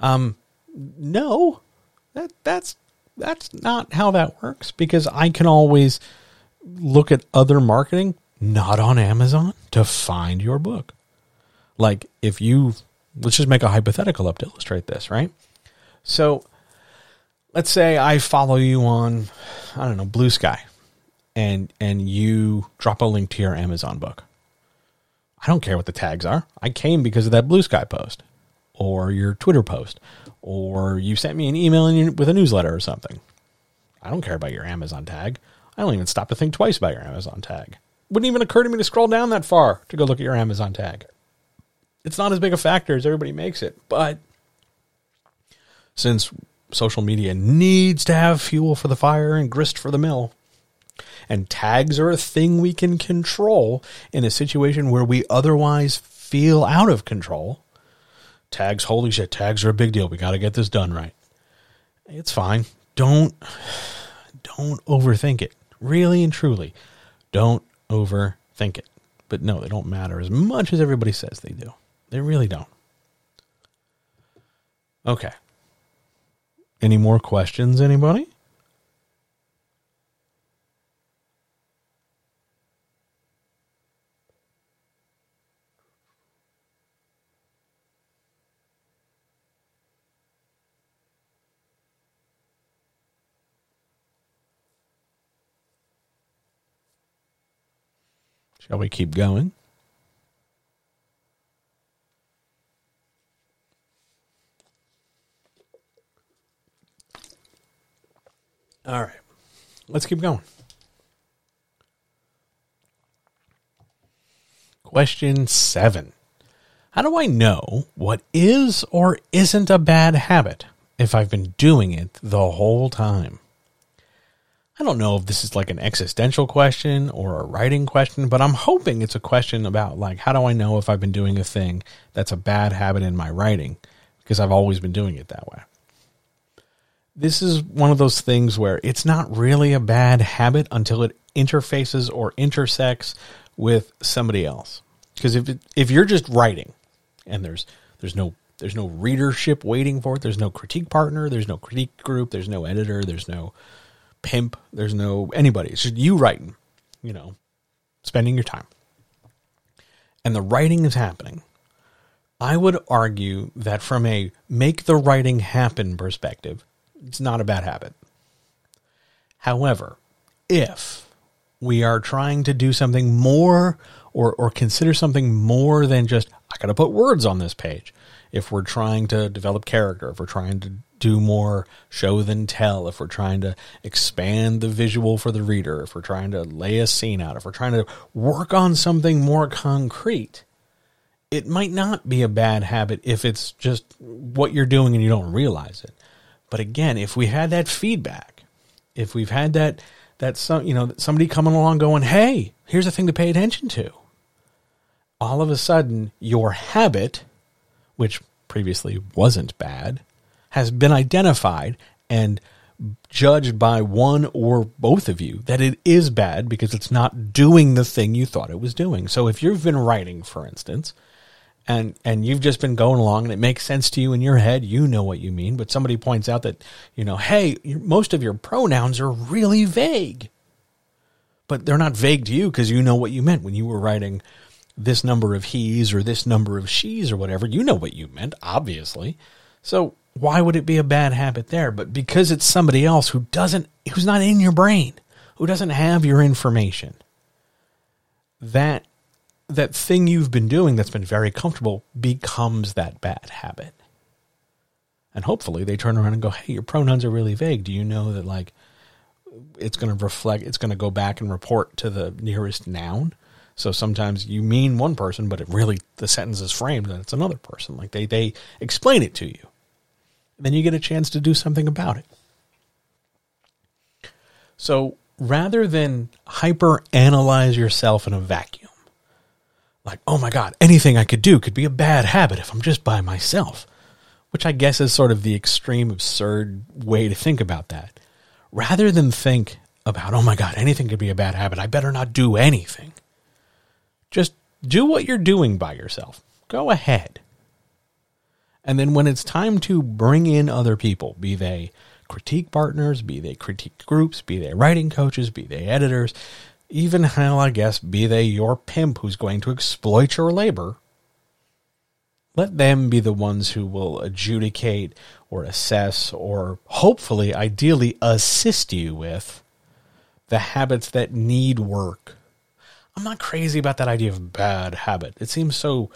Um, no, that that's that's not how that works because I can always look at other marketing. not on Amazon to find your book. Like if you let's just make a hypothetical up to illustrate this, right? So let's say I follow you on I don't know, Bluesky and and you drop a link to your Amazon book. I don't care what the tags are. I came because of that Bluesky post or your Twitter post or you sent me an email with a newsletter or something. I don't care about your Amazon tag. I don't even stop to think twice about your Amazon tag. Wouldn't even occur to me to scroll down that far to go look at your Amazon tag. It's not as big a factor as everybody makes it, but since social media needs to have fuel for the fire and grist for the mill, and tags are a thing we can control in a situation where we otherwise feel out of control. Tags, holy shit, tags are a big deal. We got to get this done right. It's fine. Don't don't overthink it. Really and truly, don't overthink it. But no, they don't matter as much as everybody says they do. They really don't. Okay. Any more questions, anybody? Shall we keep going? All right. Let's keep going. Question seven How do I know what is or isn't a bad habit if I've been doing it the whole time? I don't know if this is like an existential question or a writing question, but I'm hoping it's a question about like how do I know if I've been doing a thing that's a bad habit in my writing because I've always been doing it that way. This is one of those things where it's not really a bad habit until it interfaces or intersects with somebody else. Because if if you're just writing and there's there's no there's no readership waiting for it, there's no critique partner, there's no critique group, there's no editor, there's no pimp. There's no anybody. It's just you writing, you know, spending your time. And the writing is happening. I would argue that from a make the writing happen perspective, it's not a bad habit. However, if we are trying to do something more or, or consider something more than just, I got to put words on this page. If we're trying to develop character, if we're trying to do more show than tell, if we're trying to expand the visual for the reader, if we're trying to lay a scene out, if we're trying to work on something more concrete, it might not be a bad habit if it's just what you're doing and you don't realize it. But again, if we had that feedback, if we've had that that some you know somebody coming along going, "Hey, here's a thing to pay attention to." All of a sudden, your habit, which previously wasn't bad, has been identified and judged by one or both of you that it is bad because it's not doing the thing you thought it was doing. So if you've been writing, for instance, and and you've just been going along and it makes sense to you in your head, you know what you mean, but somebody points out that, you know, hey, most of your pronouns are really vague. But they're not vague to you because you know what you meant when you were writing this number of he's or this number of she's or whatever. You know what you meant, obviously. So why would it be a bad habit there? But because it's somebody else who doesn't, who's not in your brain, who doesn't have your information, that that thing you've been doing that's been very comfortable becomes that bad habit. And hopefully they turn around and go, "Hey, your pronouns are really vague. Do you know that like it's going to reflect it's going to go back and report to the nearest noun?" So sometimes you mean one person, but it really the sentence is framed and it's another person. Like they they explain it to you then you get a chance to do something about it. So rather than hyper analyze yourself in a vacuum, like, oh my God, anything I could do could be a bad habit if I'm just by myself, which I guess is sort of the extreme absurd way to think about that. Rather than think about, oh my God, anything could be a bad habit, I better not do anything. Just do what you're doing by yourself. Go ahead. And then when it's time to bring in other people, be they critique partners, be they critique groups, be they writing coaches, be they editors, even hell, I guess, be they your pimp who's going to exploit your labor, let them be the ones who will adjudicate or assess or hopefully, ideally, assist you with the habits that need work. I'm not crazy about that idea of bad habit. It seems so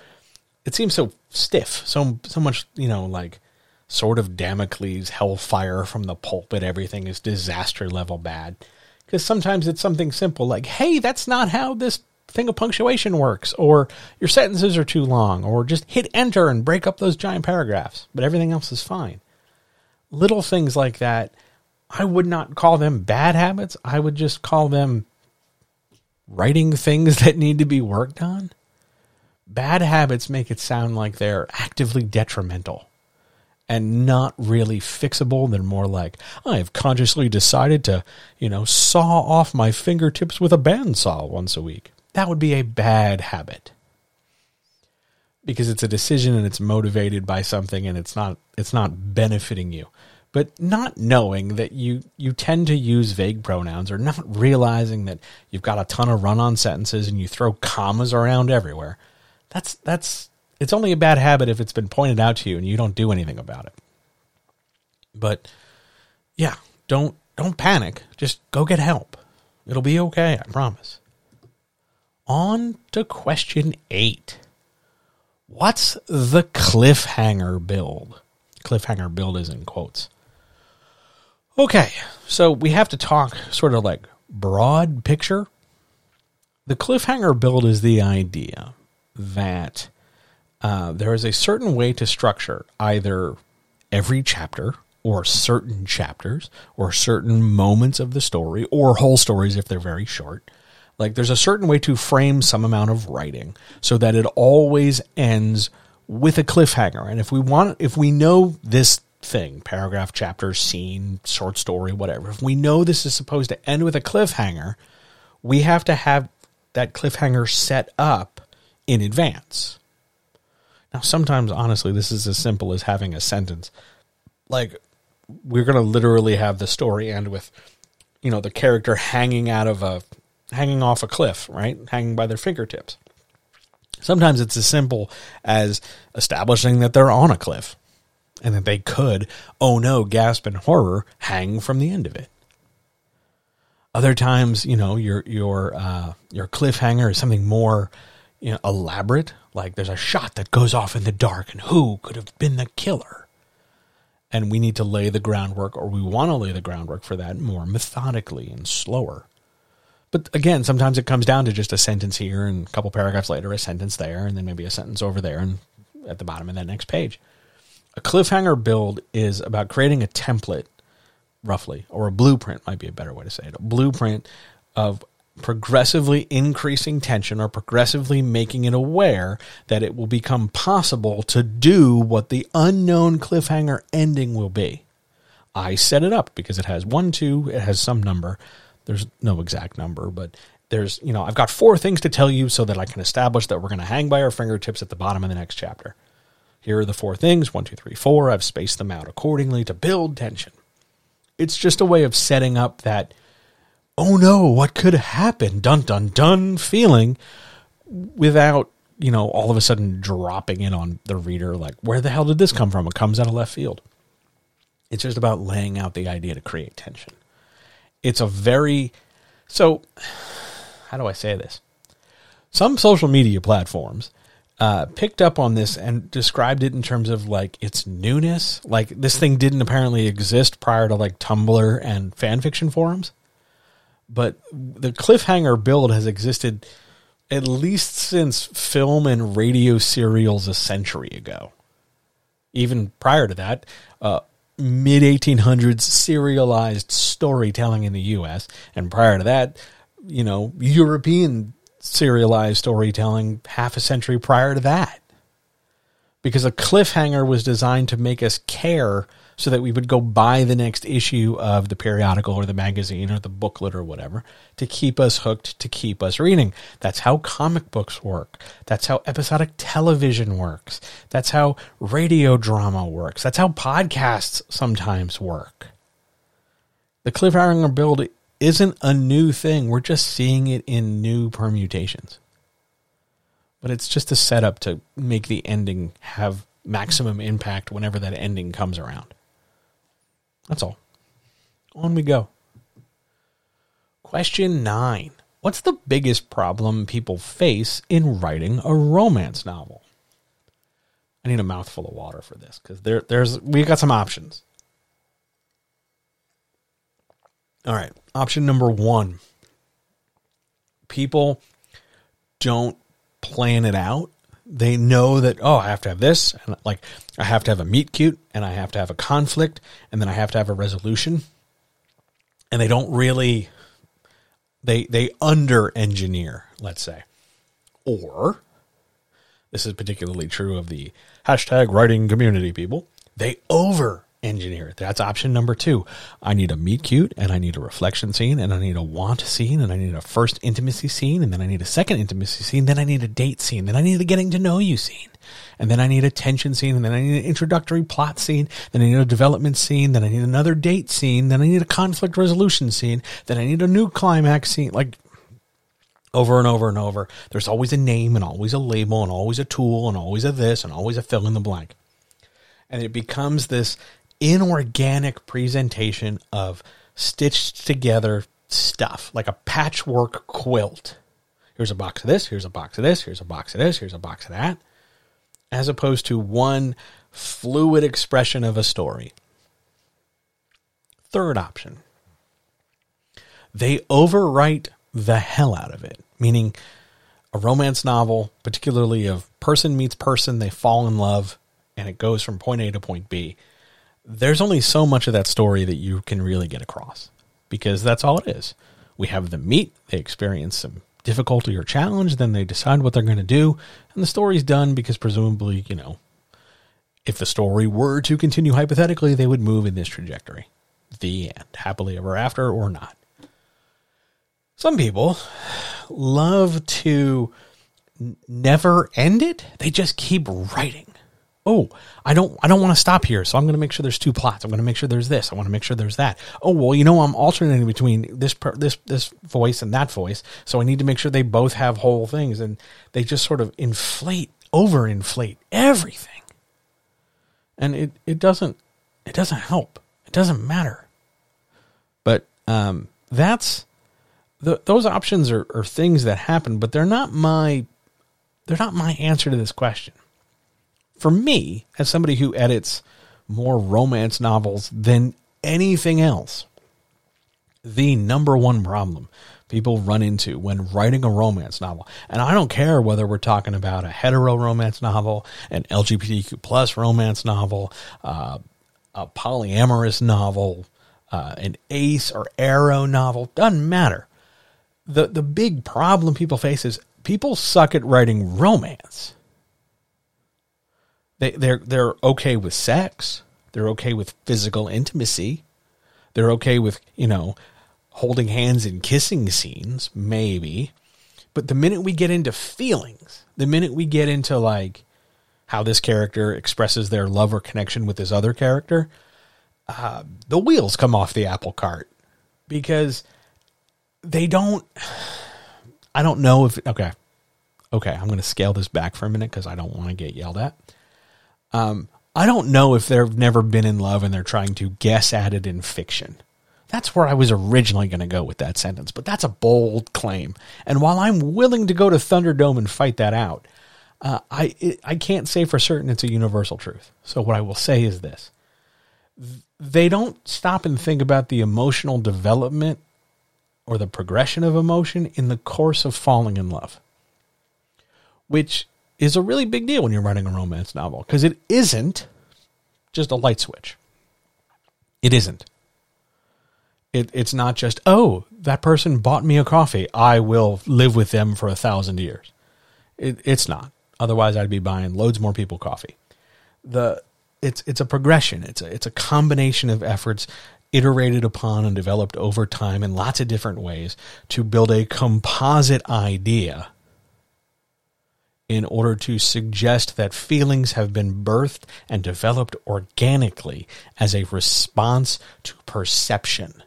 it seems so stiff, so so much, you know, like sort of Damocles hellfire from the pulpit everything is disaster level bad. Cuz sometimes it's something simple like, "Hey, that's not how this thing of punctuation works," or "Your sentences are too long," or just hit enter and break up those giant paragraphs, but everything else is fine. Little things like that, I would not call them bad habits. I would just call them writing things (laughs) that need to be worked on. Bad habits make it sound like they're actively detrimental and not really fixable. They're more like, I have consciously decided to, you know, saw off my fingertips with a bandsaw once a week. That would be a bad habit. Because it's a decision and it's motivated by something and it's not it's not benefiting you but not knowing that you you tend to use vague pronouns or not realizing that you've got a ton of run-on sentences and you throw commas around everywhere that's that's it's only a bad habit if it's been pointed out to you and you don't do anything about it. But yeah don't don't panic. Just go get help. It'll be okay i promise. On to question 8 what's the cliffhanger build? Cliffhanger build is in quotes. Okay, so we have to talk sort of like broad picture. The cliffhanger build is the idea that uh, there is a certain way to structure either every chapter or certain chapters or certain moments of the story or whole stories if they're very short. Like there's a certain way to frame some amount of writing so that it always ends with a cliffhanger. And if we want, if we know this thing paragraph, chapter, scene, short story, whatever. If we know this is supposed to end with a cliffhanger, we have to have that cliffhanger set up in advance. Now, sometimes, honestly, this is as simple as having a sentence. Like, we're going to literally have the story end with, you know, the character hanging out of a, hanging off a cliff, right? Hanging by their fingertips. Sometimes it's as simple as establishing that they're on a cliff and that they could, oh no, gasp in horror, hang from the end of it. Other times, you know, your your uh, your cliffhanger is something more you know, elaborate. Like there's a shot that goes off in the dark, and who could have been the killer? And we need to lay the groundwork, or we want to lay the groundwork for that more methodically and slower. But again, sometimes it comes down to just a sentence here, and a couple paragraphs later, a sentence there, and then maybe a sentence over there, and at the bottom of that next page. A cliffhanger build is about creating a template, roughly, or a blueprint might be a better way to say it. A blueprint of progressively increasing tension or progressively making it aware that it will become possible to do what the unknown cliffhanger ending will be. I set it up because it has one, two, it has some number. There's no exact number, but there's, you know, I've got four things to tell you so that I can establish that we're going to hang by our fingertips at the bottom of the next chapter. Here are the four things one, two, three, four. I've spaced them out accordingly to build tension. It's just a way of setting up that, oh no, what could happen? Dun, dun, dun feeling without, you know, all of a sudden dropping in on the reader like, where the hell did this come from? It comes out of left field. It's just about laying out the idea to create tension. It's a very, so how do I say this? Some social media platforms uh, picked up on this and described it in terms of like its newness. Like this thing didn't apparently exist prior to like Tumblr and fan fiction forums, but the cliffhanger build has existed at least since film and radio serials a century ago. Even prior to that, uh, mid 1800s serialized storytelling in the U.S. and prior to that, you know, European serialized storytelling half a century prior to that. Because a cliffhanger was designed to make us care so that we would go buy the next issue of the periodical or the magazine or the booklet or whatever to keep us hooked, to keep us reading. That's how comic books work. That's how episodic television works. That's how radio drama works. That's how podcasts sometimes work. The cliffhanger build isn't a new thing. We're just seeing it in new permutations. But it's just a setup to make the ending have maximum impact whenever that ending comes around. That's all. On we go. Question nine What's the biggest problem people face in writing a romance novel? I need a mouthful of water for this because there, there's we've got some options. All right, option number one: people don't plan it out. They know that oh, I have to have this, and like I have to have a meet cute, and I have to have a conflict, and then I have to have a resolution, and they don't really they they under engineer, let's say, or this is particularly true of the hashtag writing community people. They over engineer. That's option number two. I need a meet cute and I need a reflection scene and I need a want scene and I need a first intimacy scene and then I need a second intimacy scene. Then I need a date scene. Then I need a getting to know you scene. And then I need a tension scene and then I need an introductory plot scene. Then I need a development scene. Then I need another date scene. Then I need a conflict resolution scene. Then I need a new climax scene. Like over and over and over. There's always a name and always a label and always a tool and always a this and always a fill in the blank. And it becomes this inorganic presentation of stitched together stuff, like a patchwork quilt. Here's a box of this, here's a box of this, here's a box of this, here's a box of that, as opposed to one fluid expression of a story. Third option they overwrite the hell out of it, meaning a romance novel, particularly of person meets person, they fall in love, and it goes from point A to point B. There's only so much of that story that you can really get across because that's all it is. We have them meet, they experience some difficulty or challenge, then they decide what they're going to do, and the story's done because presumably, you know, if the story were to continue hypothetically, they would move in this trajectory. The end. Happily ever after or not. Some people love to never end it. They just keep writing. Oh, I don't I don't want to stop here, so I'm going to make sure there's two plots. I'm going to make sure there's this. I want to make sure there's that. Oh, well, you know, I'm alternating between this this this voice and that voice, so I need to make sure they both have whole things and they just sort of inflate, overinflate everything. And it it doesn't it doesn't help. It doesn't matter. But um that's the, those options are, are things that happen, but they're not my they're not my answer to this question. For me, as somebody who edits more romance novels than anything else, the number one problem people run into when writing a romance novel, and I don't care whether we're talking about a hetero romance novel, an LGBTQ plus romance novel, uh, a polyamorous novel, uh, an ace or aro novel, doesn't matter the the big problem people face is people suck at writing romance. They they're they're okay with sex. They're okay with physical intimacy. They're okay with, you know, holding hands and kissing scenes, maybe. But the minute we get into feelings, the minute we get into like how this character expresses their love or connection with this other character, uh, the wheels come off the apple cart because they don't. I don't know if okay, okay. I'm going to scale this back for a minute because I don't want to get yelled at. Um, I don't know if they've never been in love and they're trying to guess at it in fiction. That's where I was originally going to go with that sentence, but that's a bold claim. And while I'm willing to go to Thunderdome and fight that out, uh, I it, I can't say for certain it's a universal truth. So what I will say is this: they don't stop and think about the emotional development or the progression of emotion in the course of falling in love, which is a really big deal when you're writing a romance novel because it isn't just a light switch. It isn't. It, it's not just, oh, that person bought me a coffee. I will live with them for a thousand years. It, it's not. Otherwise, I'd be buying loads more people coffee. The it's it's a progression. It's a it's a combination of efforts iterated upon and developed over time in lots of different ways to build a composite idea in order to suggest that feelings have been birthed and developed organically as a response to perception.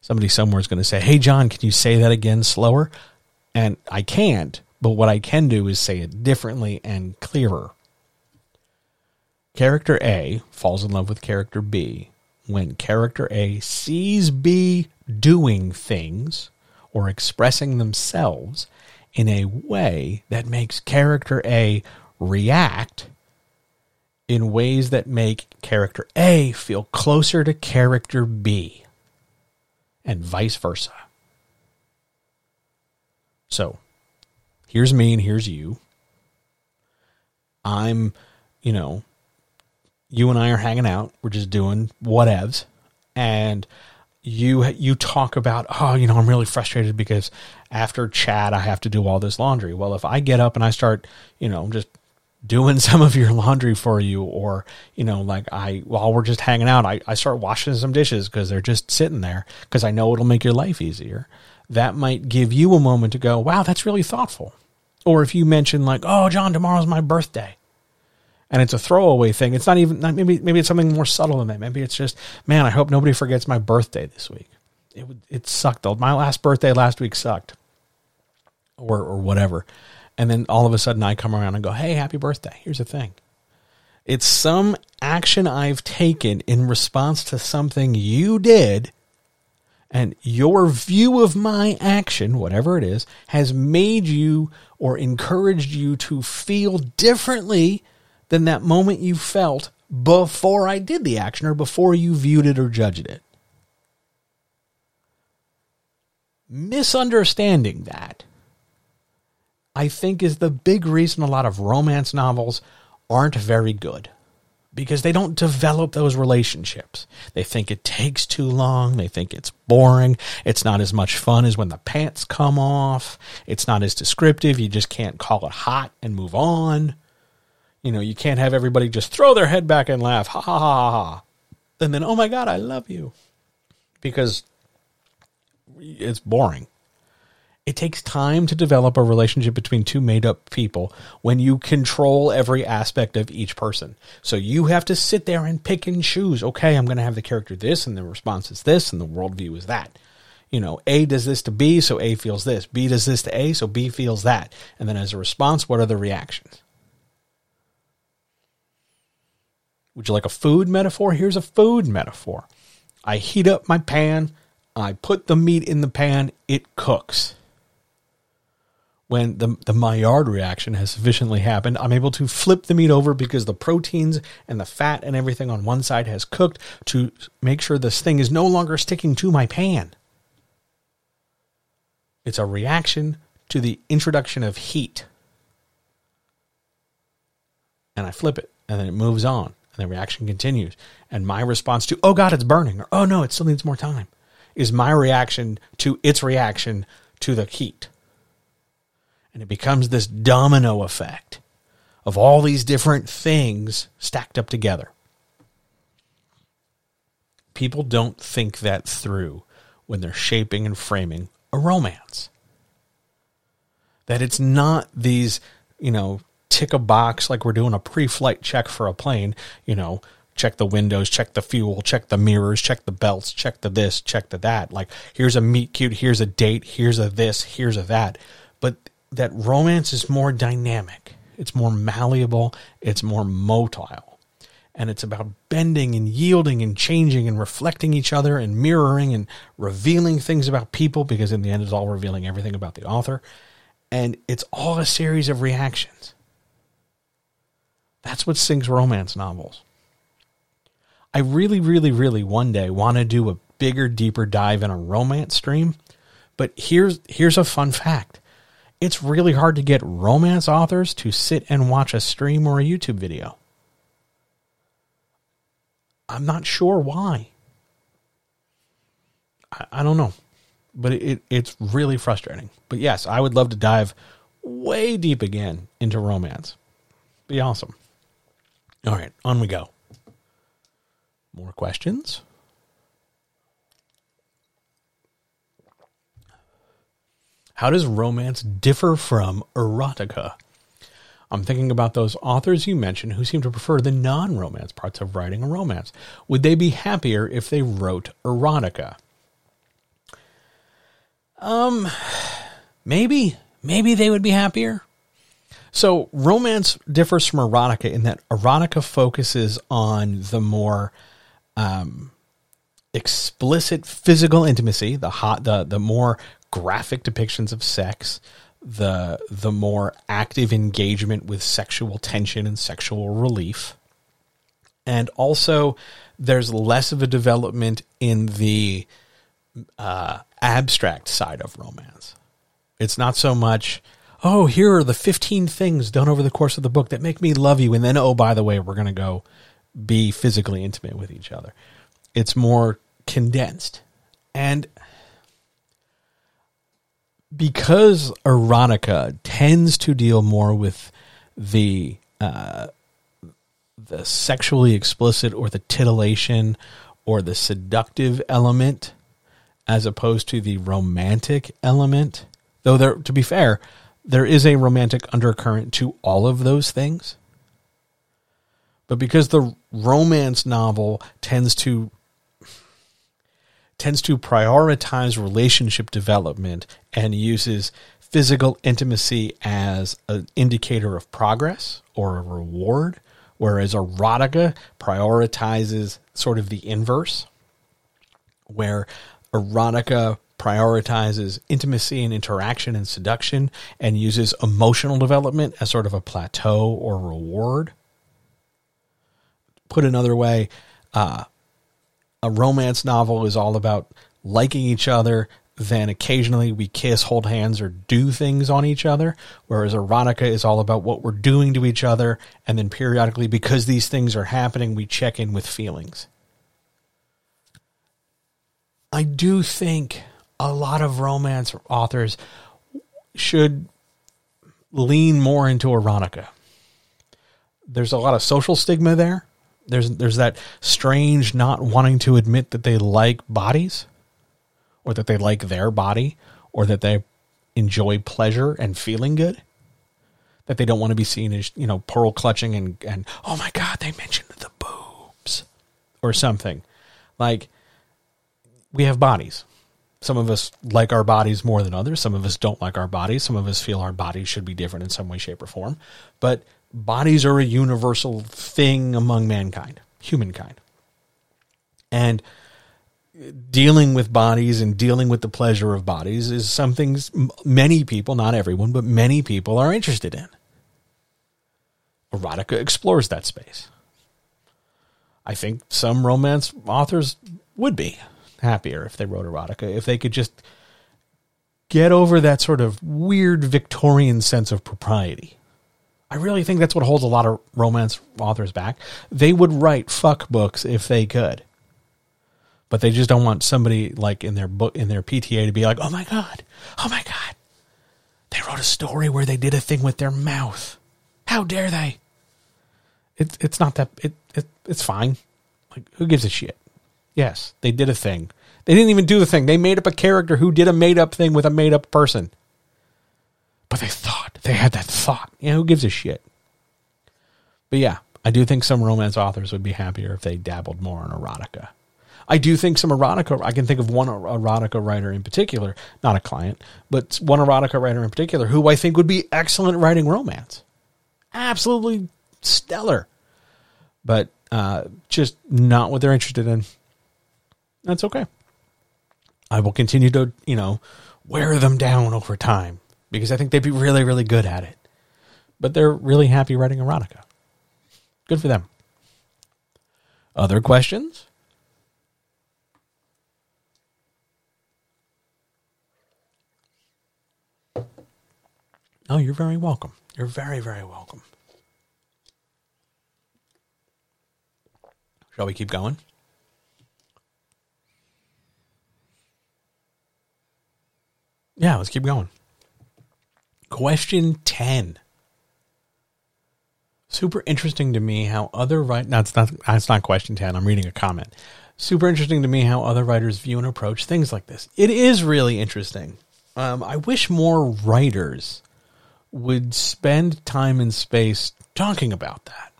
Somebody somewhere is going to say, Hey, John, can you say that again slower? And I can't, but what I can do is say it differently and clearer. Character A falls in love with character B when character A sees B doing things or expressing themselves in a way that makes character A react in ways that make character A feel closer to character B and vice versa. So, here's me and here's you. I'm, you know, you and I are hanging out. We're just doing whatevs. And you you talk about, oh, you know, I'm really frustrated because after chat I have to do all this laundry. Well, if I get up and I start, you know, just doing (laughs) some of your laundry for you or you know like i while we're just hanging out i, I start washing some dishes because they're just sitting there because i know it'll make your life easier. That might give you a moment to go wow that's really thoughtful. Or if you mention like oh john tomorrow's my birthday. And it's a throwaway thing. It's not even maybe maybe it's something more subtle than that. Maybe it's just man i hope nobody forgets my birthday this week. It it sucked. My last birthday last week sucked or or whatever and then all of a sudden I come around and go, hey, happy birthday. Here's the thing it's some action I've taken in response to something you did. And your view of my action, whatever it is, has made you or encouraged you to feel differently than that moment you felt before I did the action or before you viewed it or judged it. Misunderstanding that I think is the big reason a lot of romance novels aren't very good because they don't develop those relationships. They think it takes too long. They think it's boring. It's not as much fun as when the pants come off. It's not as descriptive. You just can't call it hot and move on. You know, you can't have everybody just throw their head back and laugh, ha ha ha ha. And then, oh my God, I love you. Because it's boring. It takes time to develop a relationship between two made up people when you control every aspect of each person. So you have to sit there and pick and choose. Okay, I'm going to have the character this, and the response is this, and the worldview is that. You know, A does this to B, so A feels this. B does this to A, so B feels that. And then as a response, what are the reactions? Would you like a food metaphor? Here's a food metaphor. I heat up my pan, I put the meat in the pan, it cooks when the, the Maillard reaction has sufficiently happened, I'm able to flip the meat over because the proteins and the fat and everything on one side has cooked to make sure this thing is no longer sticking to my pan. It's a reaction to the introduction of heat. And I flip it, and then it moves on, and the reaction continues. And my response to, oh God, it's burning, or oh no, it still needs more time, is my reaction to its reaction to the heat. And it becomes this domino effect of all these different things stacked up together. People don't think that through when they're shaping and framing a romance. That it's not these, you know, tick a box like we're doing a pre flight check for a plane, you know, check the windows, check the fuel, check the mirrors, check the belts, check the this, check the that. Like, here's a meet cute, here's a date, here's a this, here's a that. But that romance is more dynamic, it's more malleable, it's more motile. And it's about bending and yielding and changing and reflecting each other and mirroring and revealing things about people because in the end it's all revealing everything about the author. And it's all a series of reactions. That's what sinks romance novels. I really, really, really one day want to do a bigger, deeper dive in a romance stream. But here's here's a fun fact it's really hard to get romance authors to sit and watch a stream or a YouTube video. I'm not sure why. I, I don't know. But it, it, it's really frustrating. But yes, I would love to dive way deep again into romance. Be awesome. All right, on we go. More questions? How does romance differ from erotica? I'm thinking about those authors you mentioned who seem to prefer the non romance parts of writing a romance. Would they be happier if they wrote erotica? Um, maybe, maybe they would be happier. So romance differs from erotica in that erotica focuses on the more um, explicit physical intimacy, the hot, the the more graphic depictions of sex, the the more active engagement with sexual tension and sexual relief. And also there's less of a development in the uh, abstract side of romance. It's not so much, oh, here are the 15 things done over the course of the book that make me love you. And then, oh, by the way, we're going to go be physically intimate with each other. It's more condensed. And because erotica tends to deal more with the uh, the sexually explicit or the titillation or the seductive element as opposed to the romantic element. Though there to be fair there is a romantic undercurrent to all of those things. But because the romance novel tends to tends to prioritize relationship development and uses physical intimacy as an indicator of progress or a reward, whereas erotica prioritizes sort of the inverse, where erotica prioritizes intimacy and interaction and seduction and uses emotional development as sort of a plateau or reward. Put another way, uh, a romance novel is all about liking each other, then occasionally we kiss, hold hands, or do things on each other. Whereas erotica is all about what we're doing to each other, and then periodically, because these things are happening, we check in with feelings. I do think a lot of romance authors should lean more into erotica. There's a lot of social stigma there there's there's that strange not wanting to admit that they like bodies or that they like their body or that they enjoy pleasure and feeling good that they don't want to be seen as you know pearl clutching and and oh my god they mentioned the boobs or something. Like we have bodies. Some of us like our bodies more than others. Some of us don't like our bodies. Some of us feel our bodies should be different in some way shape or form. But bodies are a universal thing among mankind, humankind. And dealing with bodies and dealing with the pleasure of bodies is something many people, not everyone, but many people are interested in. Erotica explores that space. I think some romance authors would be happier if they wrote erotica, if they could just get over that sort of weird Victorian sense of propriety I really think that's what holds a lot of romance authors back. They would write fuck books if they could. But they just don't want somebody like in their book in their PTA to be like, "Oh my god. Oh my god. They wrote a story where they did a thing with their mouth. How dare they?" It's it's not that it, it it's fine. Like who gives a shit? Yes, they did a thing. They didn't even do the thing. They made up a character who did a made up thing with a made up person. But they thought, they had that thought. You know, who gives a shit? But yeah, I do think some romance authors would be happier if they dabbled more in erotica. I do think some erotica, I can think of one erotica writer in particular, not a client, but one erotica writer in particular who I think would be excellent writing romance. Absolutely stellar. But uh, just not what they're interested in. That's okay. I will continue to, you know, wear them down over time because I think they'd be really, really good at it. But they're really happy writing erotica. Good for them. Other questions? Oh, you're very welcome. You're very, very welcome. Shall we keep going? Yeah, let's keep going. Question 10. Super interesting to me how other writers, that's not, that's not question 10. I'm reading a comment. Super interesting to me how other writers view and approach things like this. It is really interesting. Um, I wish more writers would spend time and space talking about that.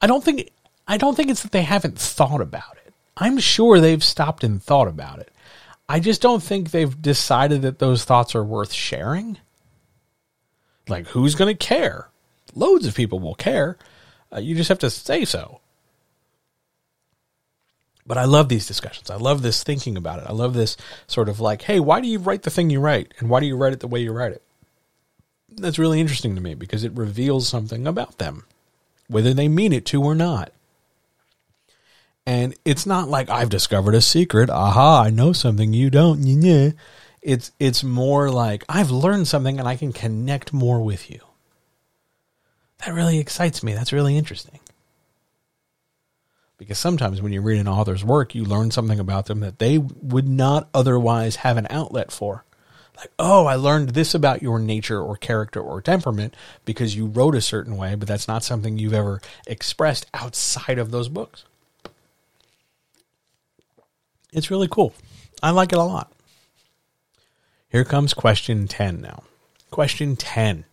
I don't think I don't think it's that they haven't thought about it. I'm sure they've stopped and thought about it. I just don't think they've decided that those thoughts are worth sharing. Like, who's going to care? Loads of people will care. Uh, you just have to say so. But I love these discussions. I love this thinking about it. I love this sort of like, hey, why do you write the thing you write? And why do you write it the way you write it? That's really interesting to me because it reveals something about them, whether they mean it to or not. And it's not like I've discovered a secret. Aha, I know something you don't. It's it's more like I've learned something and I can connect more with you. That really excites me. That's really interesting. Because sometimes when you read an author's work, you learn something about them that they would not otherwise have an outlet for. Like, oh, I learned this about your nature or character or temperament because you wrote a certain way, but that's not something you've ever expressed outside of those books. It's really cool. I like it a lot. Here comes question 10 now. Question 10.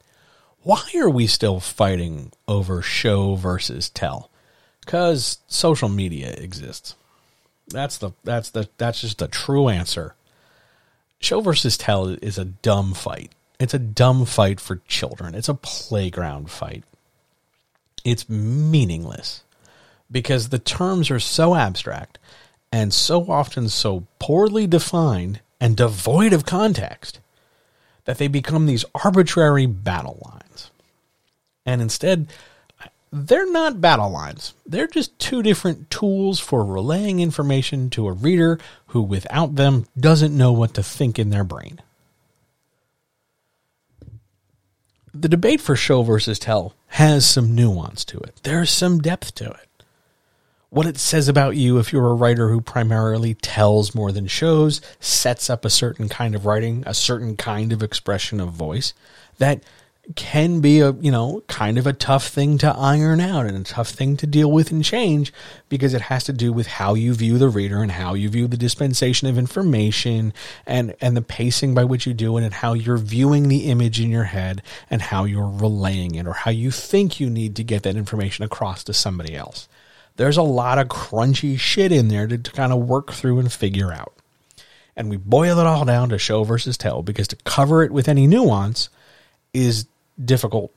Why are we still fighting over show versus tell? Cuz social media exists. That's the that's the that's just the true answer. Show versus tell is a dumb fight. It's a dumb fight for children. It's a playground fight. It's meaningless because the terms are so abstract and so often so poorly defined and devoid of context that they become these arbitrary battle lines. And instead, they're not battle lines. They're just two different tools for relaying information to a reader who, without them, doesn't know what to think in their brain. The debate for show versus tell has some nuance to it. There's some depth to it. What it says about you if you're a writer who primarily tells more than shows, sets up a certain kind of writing, a certain kind of expression of voice that can be a you know kind of a tough thing to iron out and a tough thing to deal with and change because it has to do with how you view the reader and how you view the dispensation of information and and the pacing by which you do it and how you're viewing the image in your head and how you're relaying it or how you think you need to get that information across to somebody else there's a lot of crunchy shit in there to, to kind of work through and figure out and we boil it all down to show versus tell because to cover it with any nuance is difficult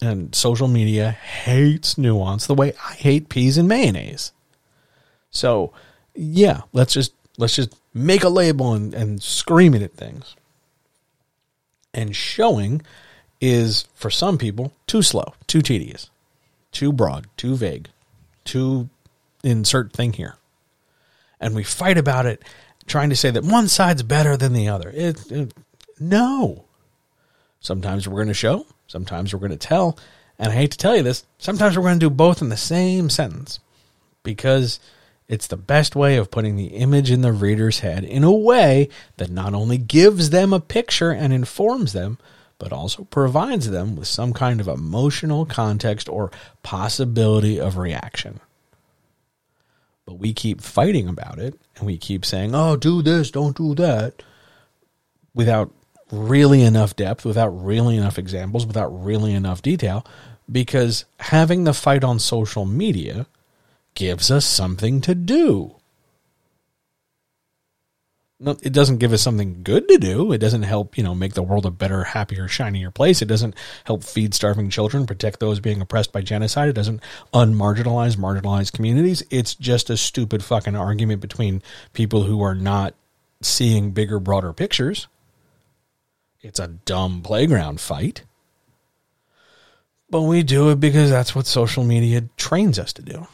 and social media hates nuance the way I hate peas and mayonnaise. So, yeah, let's just let's just make a label and, and scream it at things. And showing is for some people too slow, too tedious, too broad, too vague, too insert thing here. And we fight about it trying to say that one side's better than the other. It, it no. Sometimes we're going to show, Sometimes we're going to tell, and I hate to tell you this, sometimes we're going to do both in the same sentence because it's the best way of putting the image in the reader's head in a way that not only gives them a picture and informs them, but also provides them with some kind of emotional context or possibility of reaction. But we keep fighting about it and we keep saying, oh, do this, don't do that, without really enough depth, without really enough examples, without really enough detail, because having the fight on social media gives us something to do. It doesn't give us something good to do. It doesn't help, you know, make the world a better, happier, shinier place. It doesn't help feed starving children, protect those being oppressed by genocide. It doesn't unmarginalize marginalized communities. It's just a stupid fucking argument between people who are not seeing bigger, broader pictures. It's a dumb playground fight. But we do it because that's what social media trains us to do.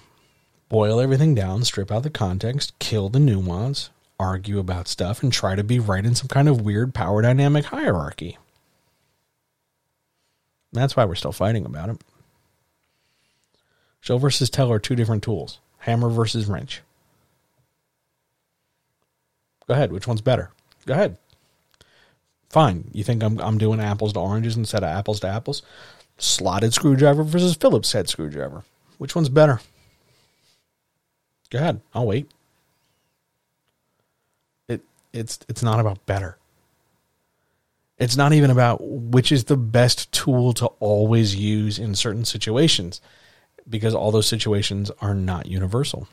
Boil everything down, strip out the context, kill the nuance, argue about stuff, and try to be right in some kind of weird power dynamic hierarchy. That's why we're still fighting about it. Show versus tell are two different tools hammer versus wrench. Go ahead. Which one's better? Go ahead. Fine. You think I'm I'm doing apples to oranges instead of apples to apples? Slotted screwdriver versus Phillips head screwdriver. Which one's better? Go ahead. I'll wait. It it's it's not about better. It's not even about which is the best tool to always use in certain situations because all those situations are not universal.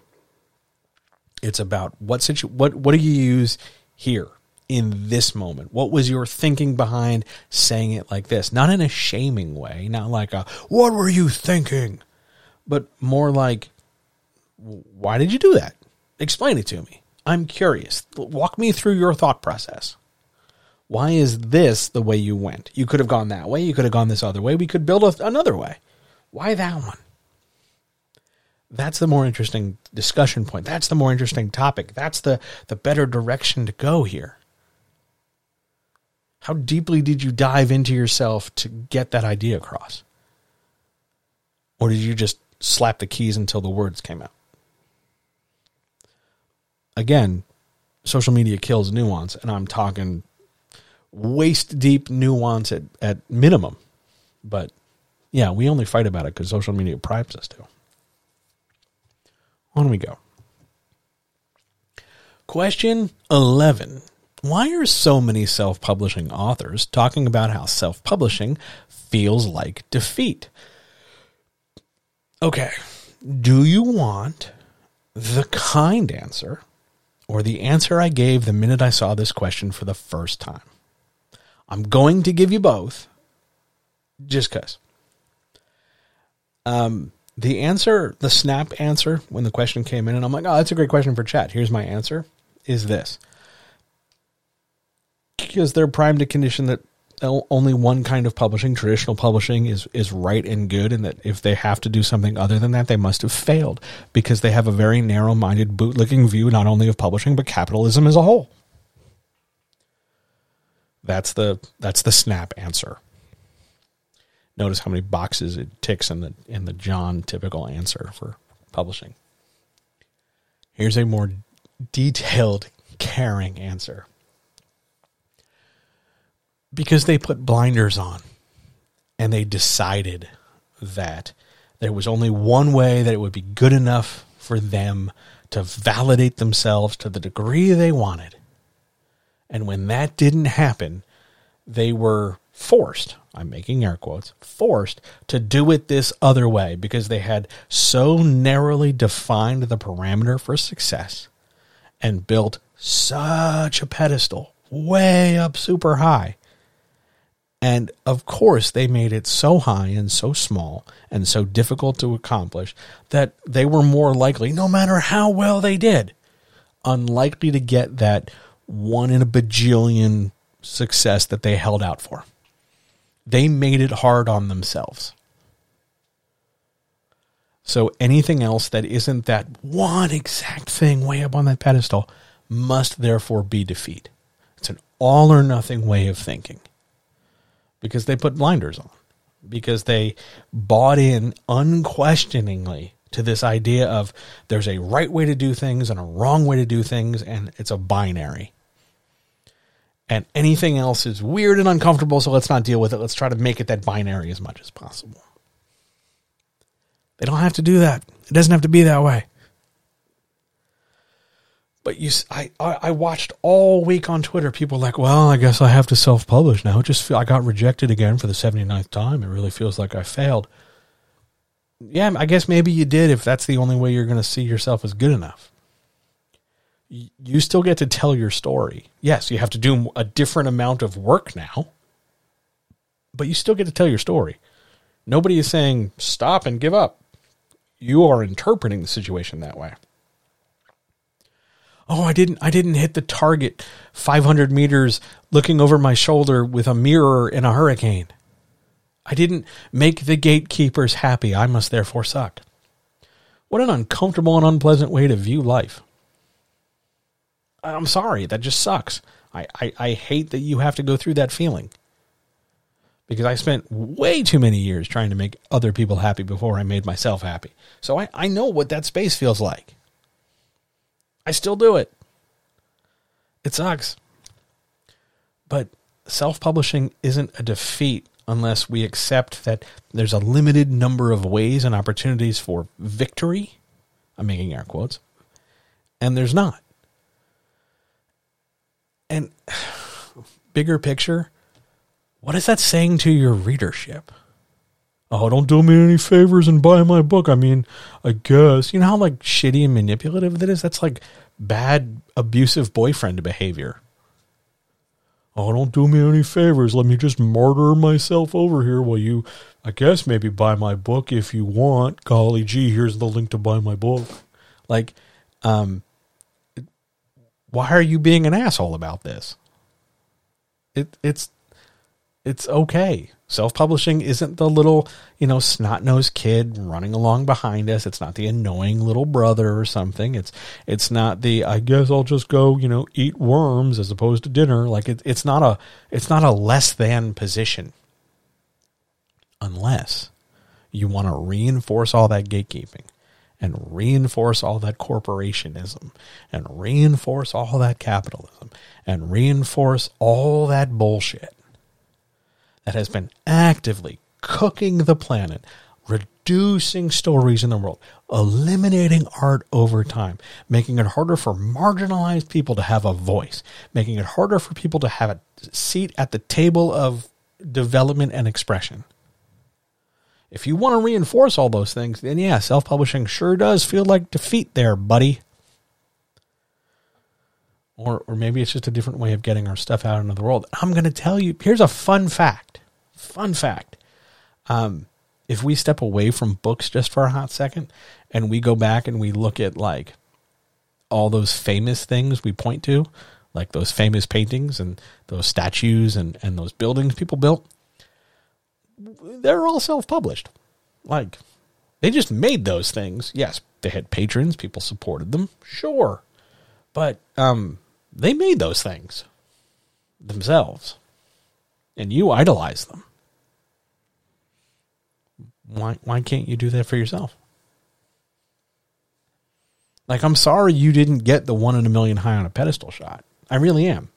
It's about what situ what what do you use here? in this moment? What was your thinking behind saying it like this? Not in a shaming way, not like a, what were you thinking? But more like, why did you do that? Explain it to me. I'm curious. Walk me through your thought process. Why is this the way you went? You could have gone that way. You could have gone this other way. We could build a, another way. Why that one? That's the more interesting discussion point. That's the more interesting topic. That's the, the better direction to go here. How deeply did you dive into yourself to get that idea across? Or did you just slap the keys until the words came out? Again, social media kills nuance, and I'm talking waist deep nuance at, at minimum. But yeah, we only fight about it because social media primes us to. On we go. Question 11. Why are so many self publishing authors talking about how self publishing feels like defeat? Okay, do you want the kind answer or the answer I gave the minute I saw this question for the first time? I'm going to give you both just because. Um, the answer, the snap answer when the question came in, and I'm like, oh, that's a great question for chat. Here's my answer is this. Because they're primed to condition that only one kind of publishing, traditional publishing, is, is right and good, and that if they have to do something other than that, they must have failed because they have a very narrow minded, bootlicking view not only of publishing, but capitalism as a whole. That's the that's the snap answer. Notice how many boxes it ticks in the in the John typical answer for publishing. Here's a more detailed, caring answer. Because they put blinders on and they decided that there was only one way that it would be good enough for them to validate themselves to the degree they wanted. And when that didn't happen, they were forced, I'm making air quotes, forced to do it this other way because they had so narrowly defined the parameter for success and built such a pedestal way up super high. And of course, they made it so high and so small and so difficult to accomplish that they were more likely, no matter how well they did, unlikely to get that one in a bajillion success that they held out for. They made it hard on themselves. So anything else that isn't that one exact thing way up on that pedestal must therefore be defeat. It's an all or nothing way of thinking because they put blinders on, because they bought in unquestioningly to this idea of there's a right way to do things and a wrong way to do things, and it's a binary and anything else is weird and uncomfortable, so let's not deal with it. Let's try to make it that binary as much as possible. They don't have to do that. It doesn't have to be that way. But you, I, I watched all week on Twitter. People like, well, I guess I have to self-publish now. It just feel, I got rejected again for the 79th time. It really feels like I failed. Yeah, I guess maybe you did if that's the only way you're going to see yourself as good enough you still get to tell your story. Yes, you have to do a different amount of work now, but you still get to tell your story. Nobody is saying stop and give up. You are interpreting the situation that way. Oh, I didn't I didn't hit the target 500 meters looking over my shoulder with a mirror in a hurricane. I didn't make the gatekeepers happy. I must therefore suck. What an uncomfortable and unpleasant way to view life. I'm sorry, that just sucks. I, I, I hate that you have to go through that feeling. Because I spent way too many years trying to make other people happy before I made myself happy. So I, I know what that space feels like. I still do it. It sucks. But self publishing isn't a defeat unless we accept that there's a limited number of ways and opportunities for victory. I'm making air quotes. And there's not. And (sighs) bigger picture, what is that saying to your readership? Oh, don't do me any favors and buy my book. I mean, I guess. You know how like shitty and manipulative that is? That's like bad abusive boyfriend behavior. Oh, don't do me any favors. Let me just martyr myself over here while you, I guess, maybe buy my book if you want. Golly gee, here's the link to buy my book. Like, um, why are you being an asshole about this? It it's it's okay. Self publishing isn't the little, you know, snot nosed kid running along behind us. It's not the annoying little brother or something. It's it's not the I guess I'll just go, you know, eat worms as opposed to dinner. Like it, it's not a it's not a less than position. Unless you want to reinforce all that gatekeeping and reinforce all that corporationism and reinforce all that capitalism and reinforce all that bullshit that has been actively cooking the planet, reducing stories in the world, eliminating art over time, making it harder for marginalized people to have a voice, making it harder for people to have a seat at the table of development and expression. If you want to reinforce all those things, then yeah, self publishing sure does feel like defeat there, buddy. Or, or maybe it's just a different way of getting our stuff out into the world. I'm going to tell you here's a fun fact. Fun fact. Um, if we step away from books just for a hot second and we go back and we look at like all those famous things we point to, like those famous paintings and those statues and, and those buildings people built, they're all self-published. Like they just made those things. Yes, they had patrons, people supported them, sure. But um they made those things themselves. And you idolize them. Why why can't you do that for yourself? Like I'm sorry you didn't get the one in a million high on a pedestal shot. I really am.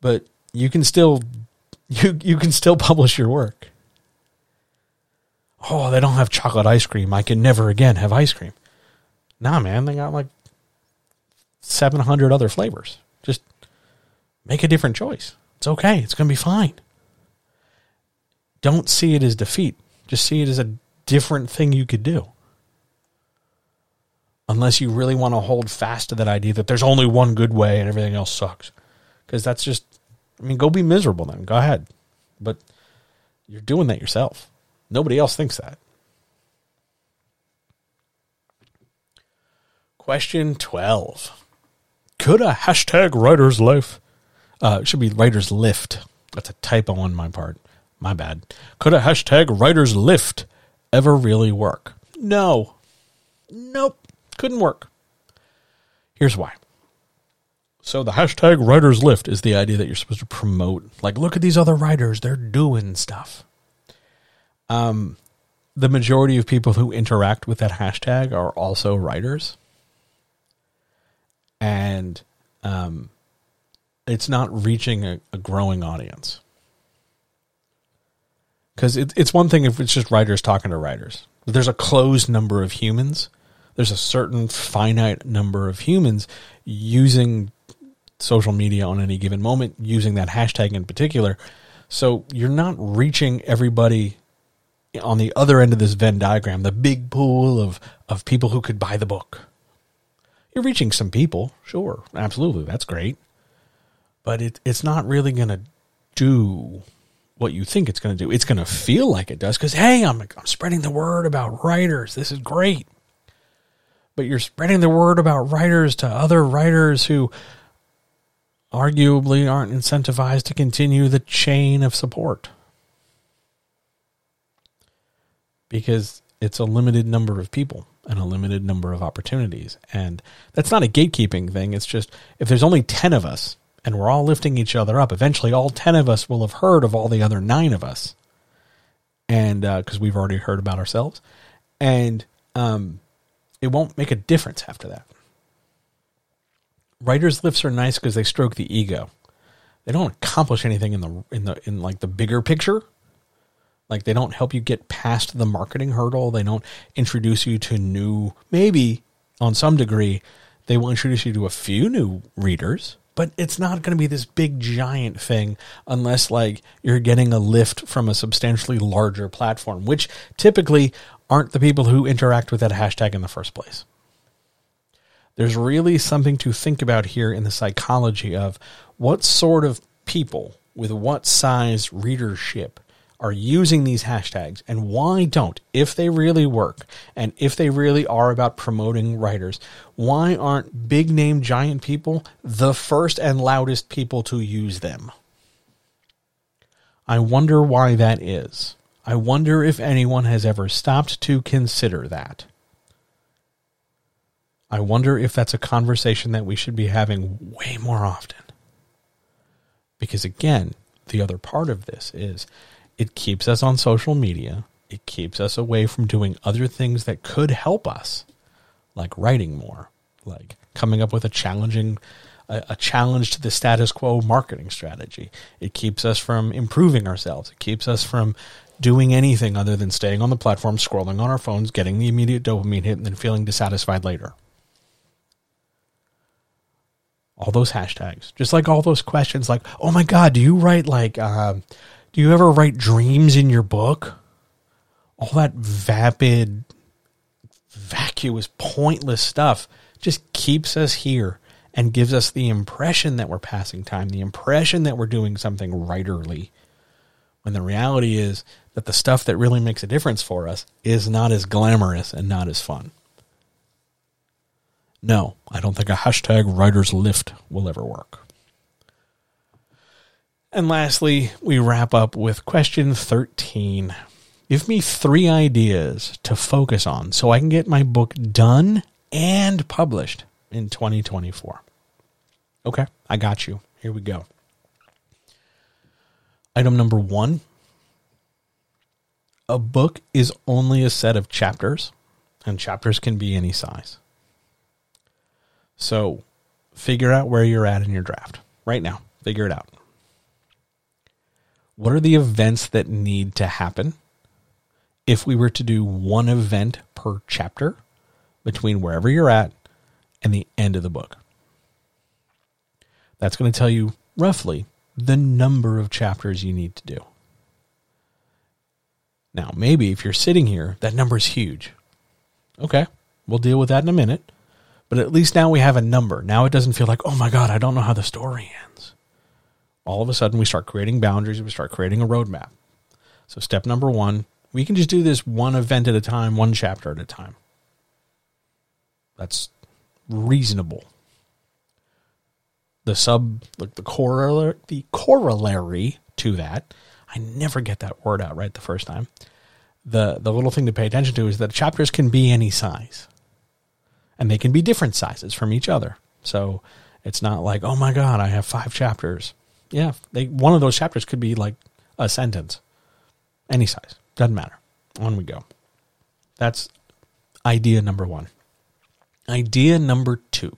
But you can still (laughs) you you can still publish your work. Oh, they don't have chocolate ice cream. I can never again have ice cream. Nah, man, they got like 700 other flavors. Just make a different choice. It's okay. It's going to be fine. Don't see it as defeat. Just see it as a different thing you could do. Unless you really want to hold fast to that idea that there's only one good way and everything else sucks. Because that's just I mean, go be miserable then. Go ahead. But you're doing that yourself. Nobody else thinks that. Question 12. Could a hashtag writer's life, uh, should be writer's lift. That's a typo on my part. My bad. Could a hashtag writer's lift ever really work? No. Nope. Couldn't work. Here's why. So the hashtag writers lift is the idea that you're supposed to promote. Like, look at these other writers; they're doing stuff. Um, the majority of people who interact with that hashtag are also writers, and um, it's not reaching a, a growing audience. Because it, it's one thing if it's just writers talking to writers. There's a closed number of humans. There's a certain finite number of humans using social media on any given moment using that hashtag in particular. So you're not reaching everybody on the other end of this Venn diagram, the big pool of, of people who could buy the book. You're reaching some people, sure, absolutely, that's great. But it, it's not really going to do what you think it's going to do. It's going to feel like it does because, hey, I'm, I'm spreading the word about writers. This is great. But you're spreading the word about writers to other writers who arguably aren't incentivized to continue the chain of support because it's a limited number of people and a limited number of opportunities. And that's not a gatekeeping thing. It's just if there's only 10 of us and we're all lifting each other up, eventually all 10 of us will have heard of all the other nine of us. And because uh, we've already heard about ourselves. And um, it won't make a difference after that. Writers' lifts are nice because they stroke the ego. They don't accomplish anything in the in the in like the bigger picture. Like they don't help you get past the marketing hurdle. They don't introduce you to new maybe on some degree they will introduce you to a few new readers, but it's not going to be this big giant thing unless like you're getting a lift from a substantially larger platform, which typically aren't the people who interact with that hashtag in the first place. There's really something to think about here in the psychology of what sort of people with what size readership are using these hashtags. And why don't if they really work and if they really are about promoting writers why aren't big name giant people the first and loudest people to use them? I wonder why that is. I wonder if anyone has ever stopped to consider that. I wonder if that's a conversation that we should be having way more often. Because again the other part of this is it keeps us on social media. It keeps us away from doing other things that could help us, like writing more, like coming up with a challenging a, a, challenge to the status quo marketing strategy. It keeps us from improving ourselves. It keeps us from doing anything other than staying on the platform, scrolling on our phones, getting the immediate dopamine hit, and then feeling dissatisfied later. All those hashtags, just like all those questions, like, "Oh my God, do you write like uh, do you ever write dreams in your book? All that vapid, vacuous, pointless stuff just keeps us here and gives us the impression that we're passing time, the impression that we're doing something writerly. When the reality is that the stuff that really makes a difference for us is not as glamorous and not as fun. No, I don't think a hashtag writer's lift will ever work. And lastly, we wrap up with question 13. Give me three ideas to focus on so I can get my book done and published in 2024. Okay, I got you. Here we go. Item number one a book is only a set of chapters, and chapters can be any size. So figure out where you're at in your draft right now. Figure it out what are the events that need to happen if we were to do one event per chapter between wherever you're at and the end of the book? That's going to tell you roughly the number of chapters you need to do. Now, maybe if you're sitting here, that number is huge. Okay, we'll deal with that in a minute. But at least now we have a number. Now it doesn't feel like, oh my God, I don't know how the story ends all of a sudden we start creating boundaries, we start creating a roadmap. So, step number one, we can just do this one event at a time, one chapter at a time. That's reasonable. The sub, like the corollary, the corollary to that, I never get that word out right the first time. The the little thing to pay attention to is that chapters can be any size, and they can be different sizes from each other. So it's not like, oh my god, I have five chapters yeah, they one of those chapters could be like a sentence, any size, doesn't matter. On we go. That's idea number one. Idea number two.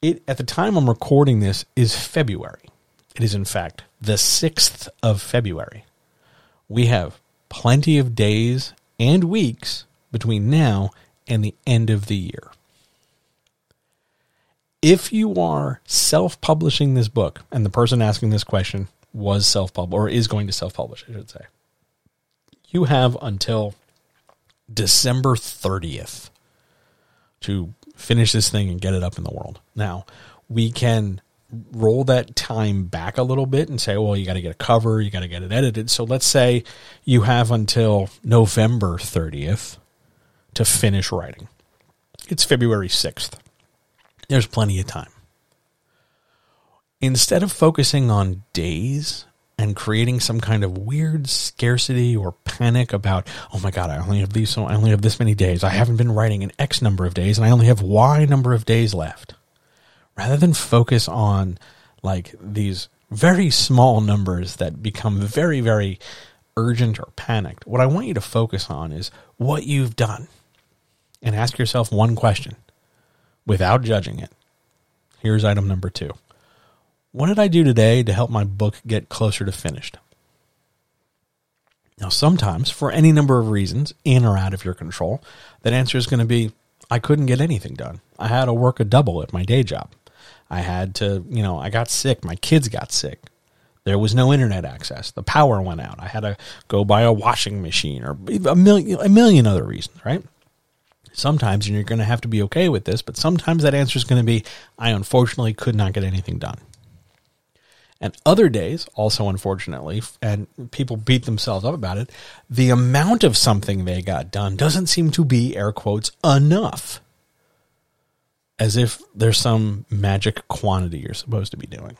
It at the time I'm recording this is February. It is in fact the sixth of February. We have plenty of days and weeks between now and the end of the year if you are self publishing this book, and the person asking this question was self published or is going to self publish, I should say, you have until December 30th to finish this thing and get it up in the world. Now, we can roll that time back a little bit and say, well, you got to get a cover, you got to get it edited. So let's say you have until November 30th to finish writing. It's February 6th. There's plenty of time. Instead of focusing on days and creating some kind of weird scarcity or panic about, oh my God, I only have these, so I only have this many days. I haven't been writing in X number of days and I only have Y number of days left. Rather than focus on like these very small numbers that become very, very urgent or panicked, what I want you to focus on is what you've done. And ask yourself one question without judging it. Here's item number two. What did I do today to help my book get closer to finished? Now, sometimes, for any number of reasons, in or out of your control, that answer is going to be I couldn't get anything done. I had to work a double at my day job. I had to, you know, I got sick. My kids got sick. There was no internet access. The power went out. I had to go buy a washing machine or a million, a million other reasons, right? Sometimes, and you're going to have to be okay with this, but sometimes that answer is going to be, I unfortunately could not get anything done. And other days, also unfortunately, and people beat themselves up about it, the amount of something they got done doesn't seem to be, air quotes, enough. As if there's some magic quantity you're supposed to be doing.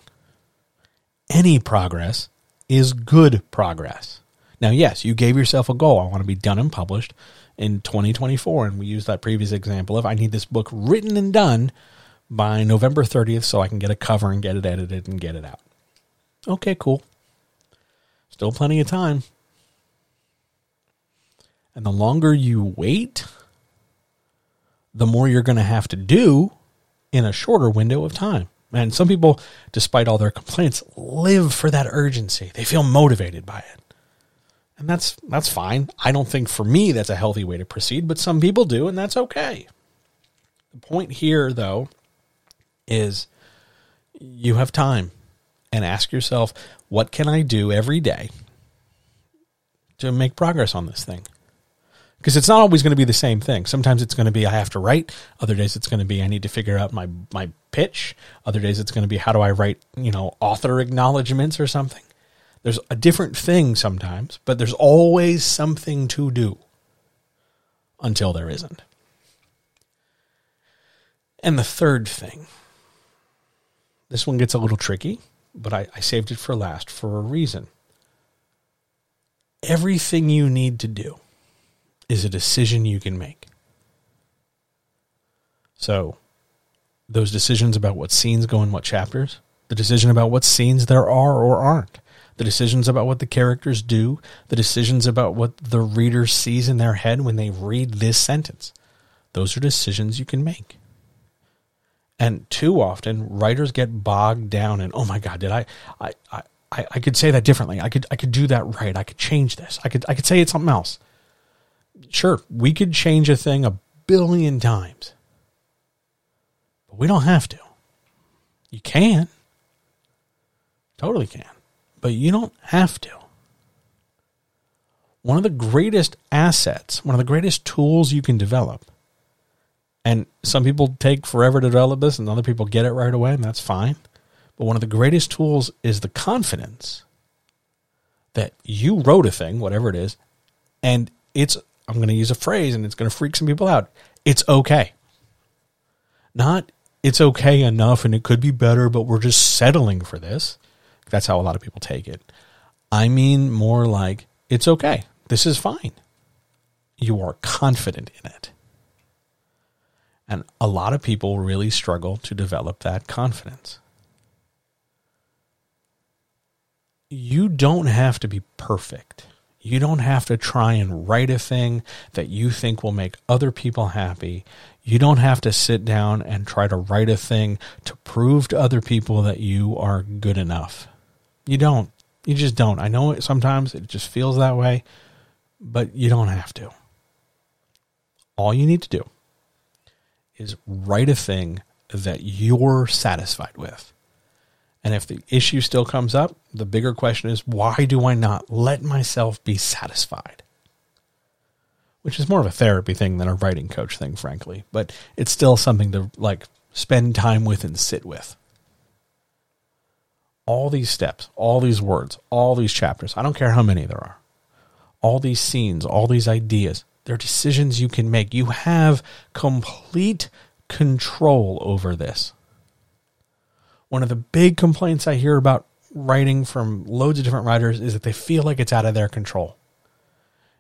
Any progress is good progress. Now, yes, you gave yourself a goal. I want to be done and published in 2024. And we used that previous example of I need this book written and done by November 30th so I can get a cover and get it edited and get it out. Okay, cool. Still plenty of time. And the longer you wait, the more you're going to have to do in a shorter window of time. And some people, despite all their complaints, live for that urgency. They feel motivated by it. And that's that's fine. I don't think for me that's a healthy way to proceed, but some people do and that's okay. The point here though is you have time and ask yourself, what can I do every day to make progress on this thing? Because it's not always going to be the same thing. Sometimes it's going to be I have to write. Other days it's going to be I need to figure out my my pitch. Other days it's going to be how do I write, you know, author acknowledgments or something. There's a different thing sometimes, but there's always something to do until there isn't. And the third thing, this one gets a little tricky, but I, I saved it for last for a reason. Everything you need to do is a decision you can make. So, those decisions about what scenes go in what chapters, the decision about what scenes there are or aren't, the decisions about what the characters do, the decisions about what the reader sees in their head when they read this sentence. Those are decisions you can make. And too often, writers get bogged down in, oh my God, did I, I, I, I could say that differently. I could, I could do that right. I could change this. I could, I could say it's something else. Sure, we could change a thing a billion times, but we don't have to. You can. Totally can but you don't have to. One of the greatest assets, one of the greatest tools you can develop, and some people take forever to develop this and other people get it right away, and that's fine. But one of the greatest tools is the confidence that you wrote a thing, whatever it is, and it's, I'm going to use a phrase and it's going to freak some people out. It's okay. Not, it's okay enough and it could be better, but we're just settling for this. That's how a lot of people take it. I mean more like it's okay. This is fine. You are confident in it. And a lot of people really struggle to develop that confidence. You don't have to be perfect. You don't have to try and write a thing that you think will make other people happy. You don't have to sit down and try to write a thing to prove to other people that you are good enough. You don't. You just don't. I know it, sometimes it just feels that way, but you don't have to. All you need to do is write a thing that you're satisfied with. And if the issue still comes up, the bigger question is why do I not let myself be satisfied? Which is more of a therapy thing than a writing coach thing, frankly, but it's still something to like spend time with and sit with all these steps, all these words, all these chapters, I don't care how many there are, all these scenes, all these ideas, they're decisions you can make. You have complete control over this. One of the big complaints I hear about writing from loads of different writers is that they feel like it's out of their control.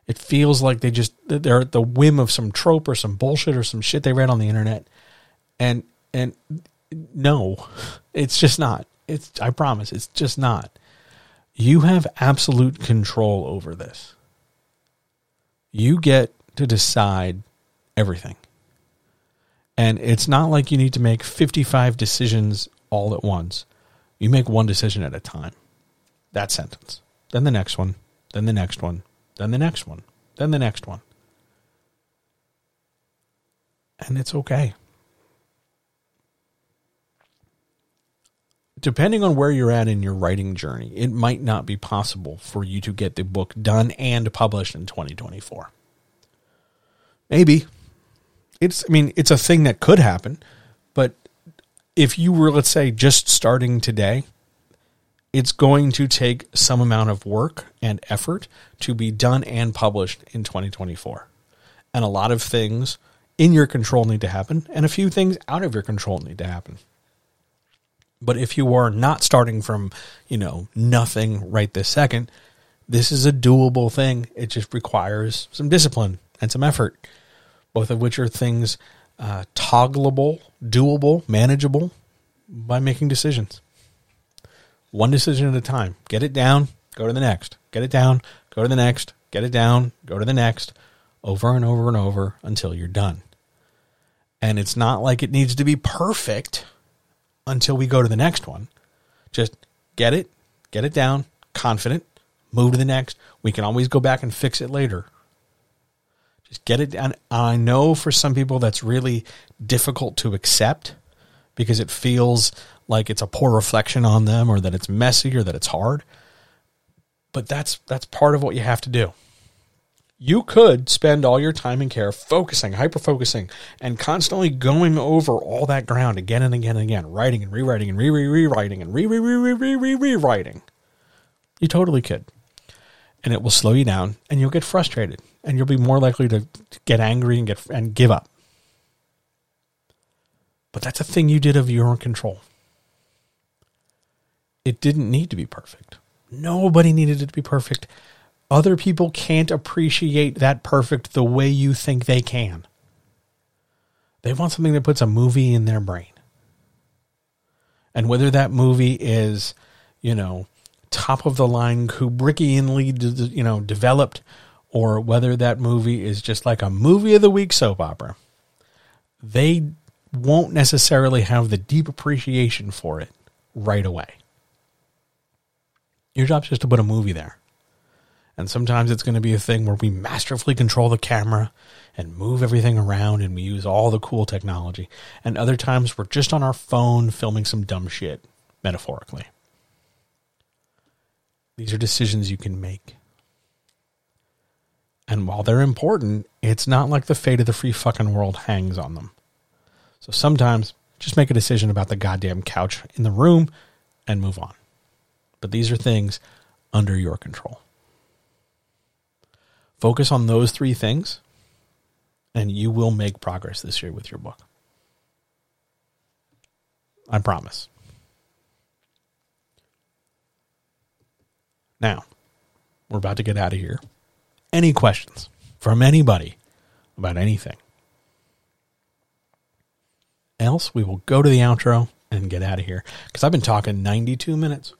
It feels like they just they're at the whim of some trope or some bullshit or some shit they read on the internet. And and no, (laughs) it's just not. It's I promise it's just not. You have absolute control over this. You get to decide everything. And it's not like you need to make 55 decisions all at once. You make one decision at a time. That sentence. Then the next one. Then the next one. Then the next one. Then the next one. And it's okay. Depending on where you're at in your writing journey, it might not be possible for you to get the book done and published in 2024. Maybe. It's I mean, it's a thing that could happen, but if you were let's say just starting today, it's going to take some amount of work and effort to be done and published in 2024. And a lot of things in your control need to happen, and a few things out of your control need to happen. But if you are not starting from, you know, nothing right this second, this is a doable thing. It just requires some discipline and some effort, both of which are things uh, toggleable, doable, manageable by making decisions one decision at a time. Get it down, go to the next. Get it down, go to the next. Get it down, go to the next, over and over and over until you're done. And it's not like it needs to be perfect until we go to the next one. Just get it, get it down, confident, move to the next. We can always go back and fix it later. Just get it down. I know for some people that's really difficult to accept because it feels like it's a poor reflection on them or that it's messy or that it's hard. But that's that's part of what you have to do. You could spend all your time and care focusing, hyper focusing, and constantly going over all that ground again and again and again, writing and rewriting and re re rewriting and re re re re re re rewriting. You totally could. And it will slow you down and you'll get frustrated and you'll be more likely to get angry and get and give up. But that's a thing you did of your own control. It didn't need to be perfect. Nobody needed it to be perfect. Other people can't appreciate that perfect the way you think they can. They want something that puts a movie in their brain. And whether that movie is, you know, top of the line Kubrickianly, you know, developed, or whether that movie is just like a movie of the week soap opera, they won't necessarily have the deep appreciation for it right away. Your job's just to put a movie there. And sometimes it's going to be a thing where we masterfully control the camera and move everything around and we use all the cool technology. And other times we're just on our phone filming some dumb shit, metaphorically. These are decisions you can make. And while they're important, it's not like the fate of the free fucking world hangs on them. So sometimes just make a decision about the goddamn couch in the room and move on. But these are things under your control. Focus on those three things, and you will make progress this year with your book. I promise. Now, we're about to get out of here. Any questions from anybody about anything? Else, we will go to the outro and get out of here because I've been talking 92 minutes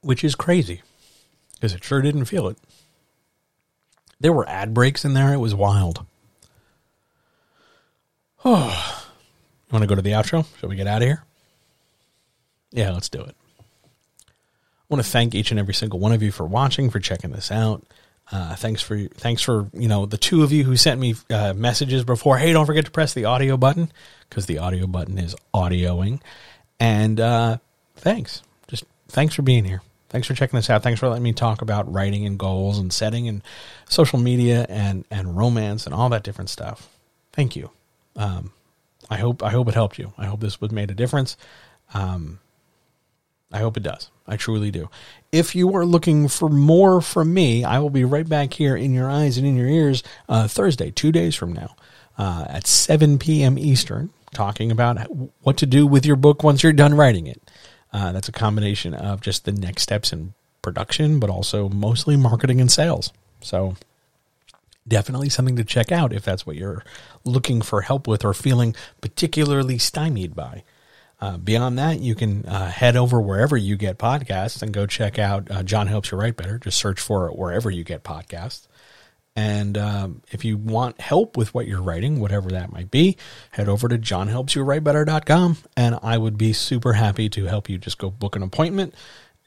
which is crazy because it sure didn't feel it. There were ad breaks in there. It was wild. Oh, (sighs) you want to go to the outro? Shall we get out of here? Yeah, let's do it. I want to thank each and every single one of you for watching, for checking this out. Uh, thanks for thanks for you know the two of you who sent me uh, messages before. Hey, don't forget to press the audio button because the audio button is audioing. And uh, thanks, just thanks for being here. Thanks for checking this out. Thanks for letting me talk about writing and goals and setting and social media and, and romance and all that different stuff. Thank you. Um, I hope I hope it helped you. I hope this was made a difference. Um, I hope it does. I truly do. If you are looking for more from me, I will be right back here in your eyes and in your ears uh, Thursday, two days from now, uh, at 7 p.m. Eastern, talking about what to do with your book once you're done writing it. Uh, that's a combination of just the next steps in production, but also mostly marketing and sales. So definitely something to check out if that's what you're looking for help with or feeling particularly stymied by. Uh, beyond that, you can uh, head over wherever you get podcasts and go check out uh, John Helps You Write Better. Just search for it wherever you get podcasts. And um, if you want help with what you're writing, whatever that might be, head over to johnhelpsyouwritebetter.com and I would be super happy to help you just go book an appointment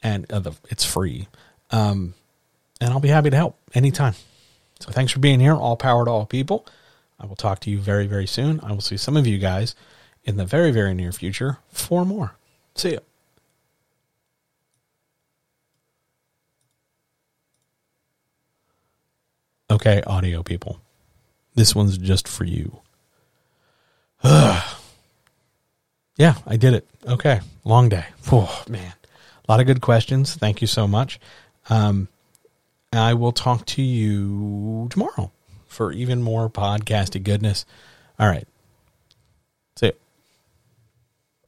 and uh, the, it's free. Um, and I'll be happy to help anytime. So thanks for being here. All power to all people. I will talk to you very, very soon. I will see some of you guys in the very, very near future for more. See you. Okay, audio people. This one's just for you. (sighs) Yeah, I did it. Okay. Long day. Oh, man. A lot of good questions. Thank you so much. Um, I will talk to you tomorrow for even more podcasty goodness. All right.